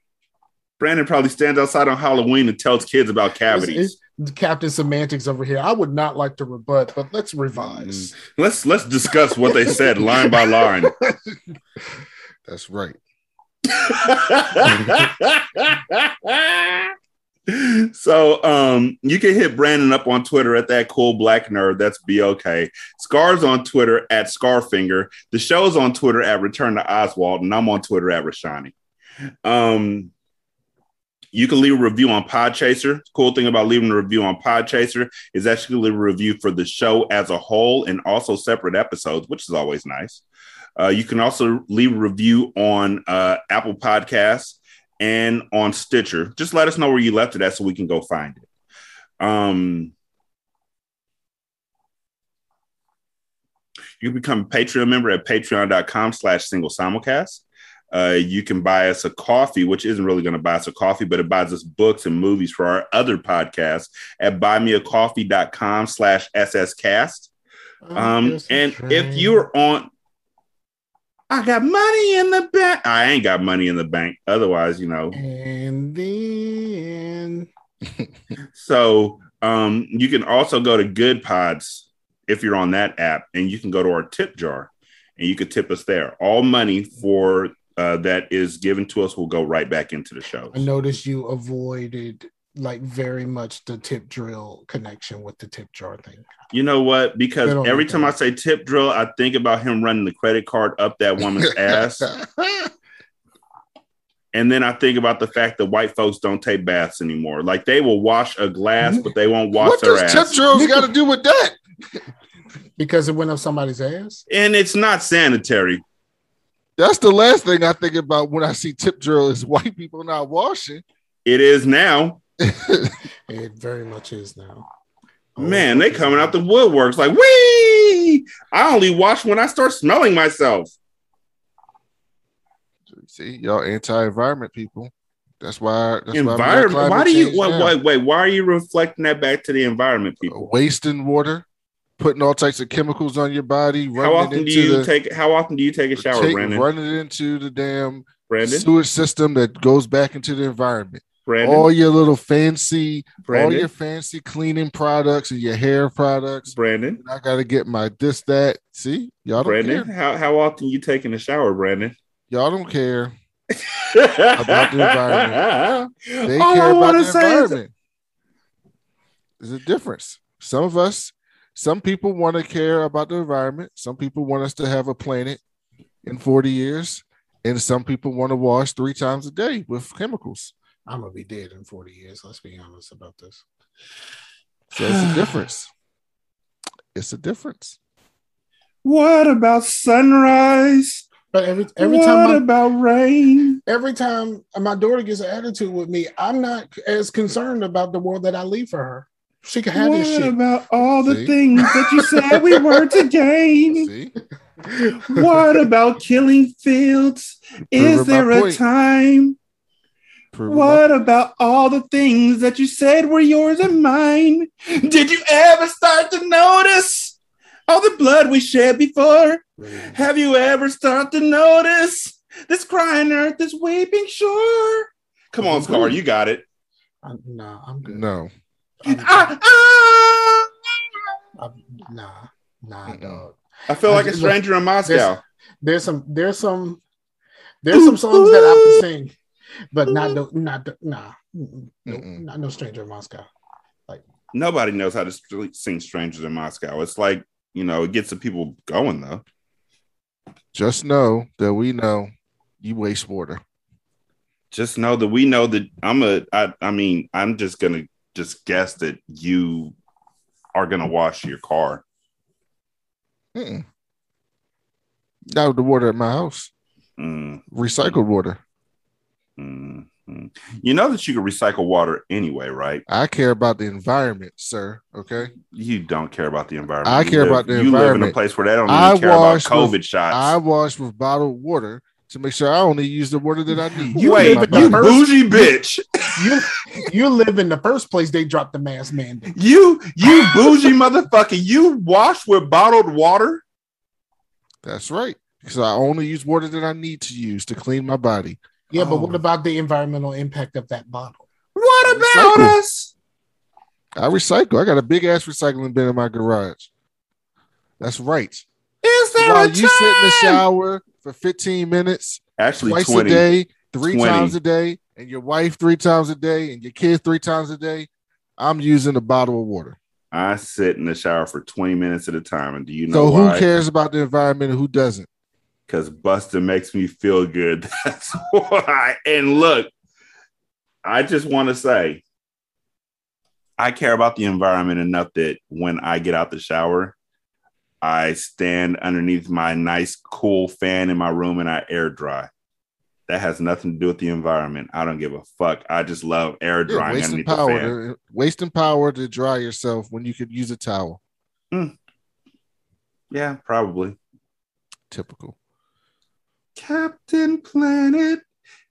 Brandon probably stands outside on Halloween and tells kids about cavities. It's- it's Captain Semantics over here. I would not like to rebut, but let's revise. Mm. Let's let's discuss what they said line by line. That's right. so um you can hit Brandon up on Twitter at that cool black nerd. That's BLK. Scar's on Twitter at Scarfinger. The show's on Twitter at Return to Oswald, and I'm on Twitter at Rashani. Um you can leave a review on Podchaser. Cool thing about leaving a review on Podchaser is actually leave a review for the show as a whole and also separate episodes, which is always nice. Uh, you can also leave a review on uh, Apple Podcasts and on Stitcher. Just let us know where you left it at so we can go find it. Um, you can become a Patreon member at patreon.com slash single simulcast. Uh, you can buy us a coffee, which isn't really going to buy us a coffee, but it buys us books and movies for our other podcasts at buymeacoffee.com slash sscast. Um, and if you're on, I got money in the bank. I ain't got money in the bank. Otherwise, you know. And then So um, you can also go to Good Pods if you're on that app, and you can go to our tip jar, and you can tip us there. All money for uh, that is given to us will go right back into the show. I noticed you avoided like very much the tip drill connection with the tip jar thing. You know what? Because every like time I say tip drill, I think about him running the credit card up that woman's ass. And then I think about the fact that white folks don't take baths anymore. Like they will wash a glass, but they won't wash What their does ass. tip drills got to do with that? Because it went up somebody's ass. and it's not sanitary. That's the last thing I think about when I see tip drill is white people not washing. It is now. It very much is now. Man, they coming out the woodworks like, wee! I only wash when I start smelling myself. See, y'all anti-environment people. That's why. That's why environment. climate Why do you wait, wait, wait? Why are you reflecting that back to the environment, people? wasting water, putting all types of chemicals on your body. How running it often do you the- take? How often do you take a shower, take- Brandon? running it into the damn Brandon? sewage system that goes back into the environment. Brandon? All your little fancy, all your fancy cleaning products and your hair products. Brandon, I got to get my this that. See, y'all don't Brandon, care. how how often you taking a shower, Brandon? Y'all don't care about the environment. They All I care about wanna the say is- environment. There's a difference. Some of us, some people want to care about the environment. Some people want us to have a planet in 40 years, and some people want to wash three times a day with chemicals. I'm gonna be dead in 40 years. Let's be honest about this. So it's a difference. It's a difference. What about sunrise? But every every what time my, about rain? every time my daughter gets an attitude with me, I'm not as concerned about the world that I leave for her. She can have this What shit. about all the See? things that you said we were to gain? See? What about killing fields? Is Proving there a point. time? Proving What about all the things that you said were yours and mine? Did you ever start to notice all the blood we shed before? Have you ever started to notice this crying earth, this weeping shore? Come on, Scar, you got it. I'm, nah, I'm good. No. Ah, ah! I'm, nah, nah, dog. I feel like a Look, stranger in Moscow. There's some, there's some, there's some songs that I have can sing, but not the, not the, nah, no, not no stranger in Moscow. Like nobody knows how to sing "Strangers in Moscow." It's like you know, it gets the people going though. Just know that we know you waste water. Just know that we know that I'm a. I, I mean, I'm just gonna just guess that you are gonna wash your car. Mm-mm. Not the water at my house. Mm, Recycled water. Mm, mm. You know that you can recycle water anyway, right? I care about the environment, sir. Okay. You don't care about the environment. I You care live- about the environment. You live in a place where they don't even I care about COVID with- shots. I wash with bottled water to make sure I only use the water that I need. You Wait, live in you first- bougie bitch. You, you live in the first place they dropped the mask mandate. You you bougie motherfucker. You wash with bottled water. That's right. Because I only use water that I need to use to clean my body. Yeah, but Oh. what about the environmental impact of that bottle? What about Recycle. us? I recycle. I got a big ass recycling bin in my garage. That's right. Is there While a you sit in the shower for 15 minutes, Actually, twice 20. a day, three 20. times a day, and your wife three times a day, and your kids three times a day, I'm using a bottle of water. I sit in the shower for 20 minutes at a time. And do you know So why? who cares about the environment and who doesn't? Because Buster makes me feel good. That's why. And look, I just want to say, I care about the environment enough that when I get out the shower, I stand underneath my nice, cool fan in my room and I air dry. That has nothing to do with the environment. I don't give a fuck. I just love air Yeah, drying wasting underneath the power, fan. to, wasting power to dry yourself when you could use a towel. Hmm. Yeah, probably. Typical. Captain Planet,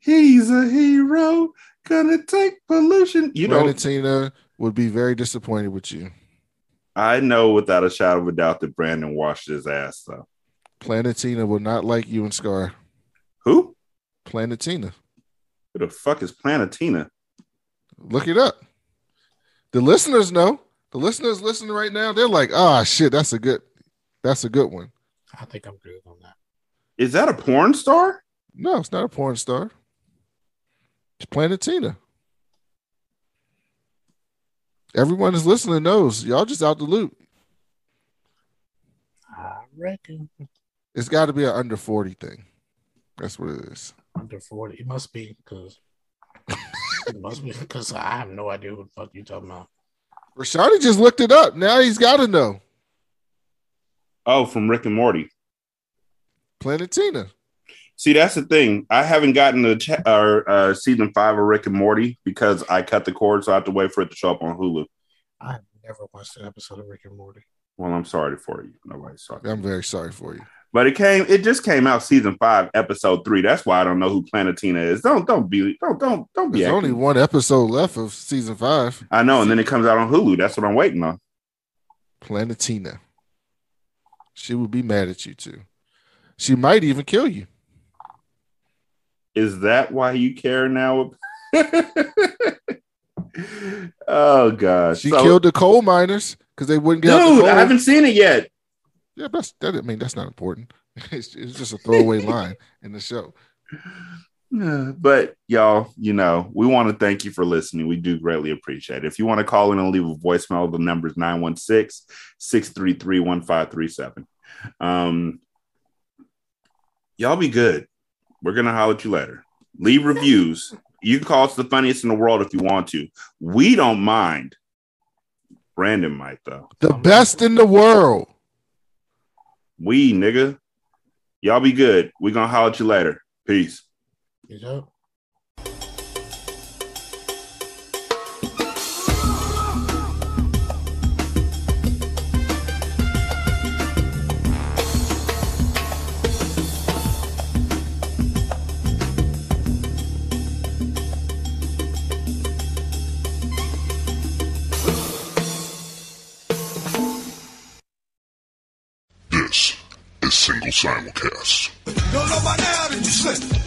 he's a hero, gonna take pollution. You know, Planetina would be very disappointed with you. I know without a shadow of a doubt that Brandon washed his ass though. Planetina will not like you and Scar. Who? Planetina. Who the fuck is Planetina? Look it up. The listeners know. The listeners listening right now, they're like, ah, shit, that's a good, that's a good one. I think I'm good on that. Is that a porn star? No, it's not a porn star. It's Planetina. Everyone is listening knows. Y'all just out the loop. I reckon It's got to be an under 40 thing. That's what it is. under 40. It must be because it must be because I have no idea what the fuck you talking about. Rashadi just looked it up. Now he's got to know. Oh, from Rick and Morty. Planetina. See, that's the thing. I haven't gotten the uh, season five of Rick and Morty because I cut the cord, so I have to wait for it to show up on Hulu. I have never watched an episode of Rick and Morty. Well, I'm sorry for you. Nobody's sorry. I'm very sorry for you. But it came. It just came out season five, episode three. That's why I don't know who Planetina is. Don't don't be don't don't don't be. There's only one episode left of season five. I know, and then it comes out on Hulu. That's what I'm waiting on. Planetina. She would be mad at you too. She might even kill you. Is that why you care now? oh gosh, She So- killed the coal miners because they wouldn't get Dude. I haven't seen it yet. Yeah, that's that. I mean, that's not important. It's, it's just a throwaway line in the show. But y'all, you know, we want to thank you for listening. We do greatly appreciate it. If you want to call in and leave a voicemail, the number is 916-633-1537. Um, y'all be good. We're gonna holler at you later. Leave reviews. You can call us the funniest in the world if you want to. We don't mind. Brandon might though. The best in the world. We nigga. Y'all be good. we gonna holler at you later. Peace. You know? This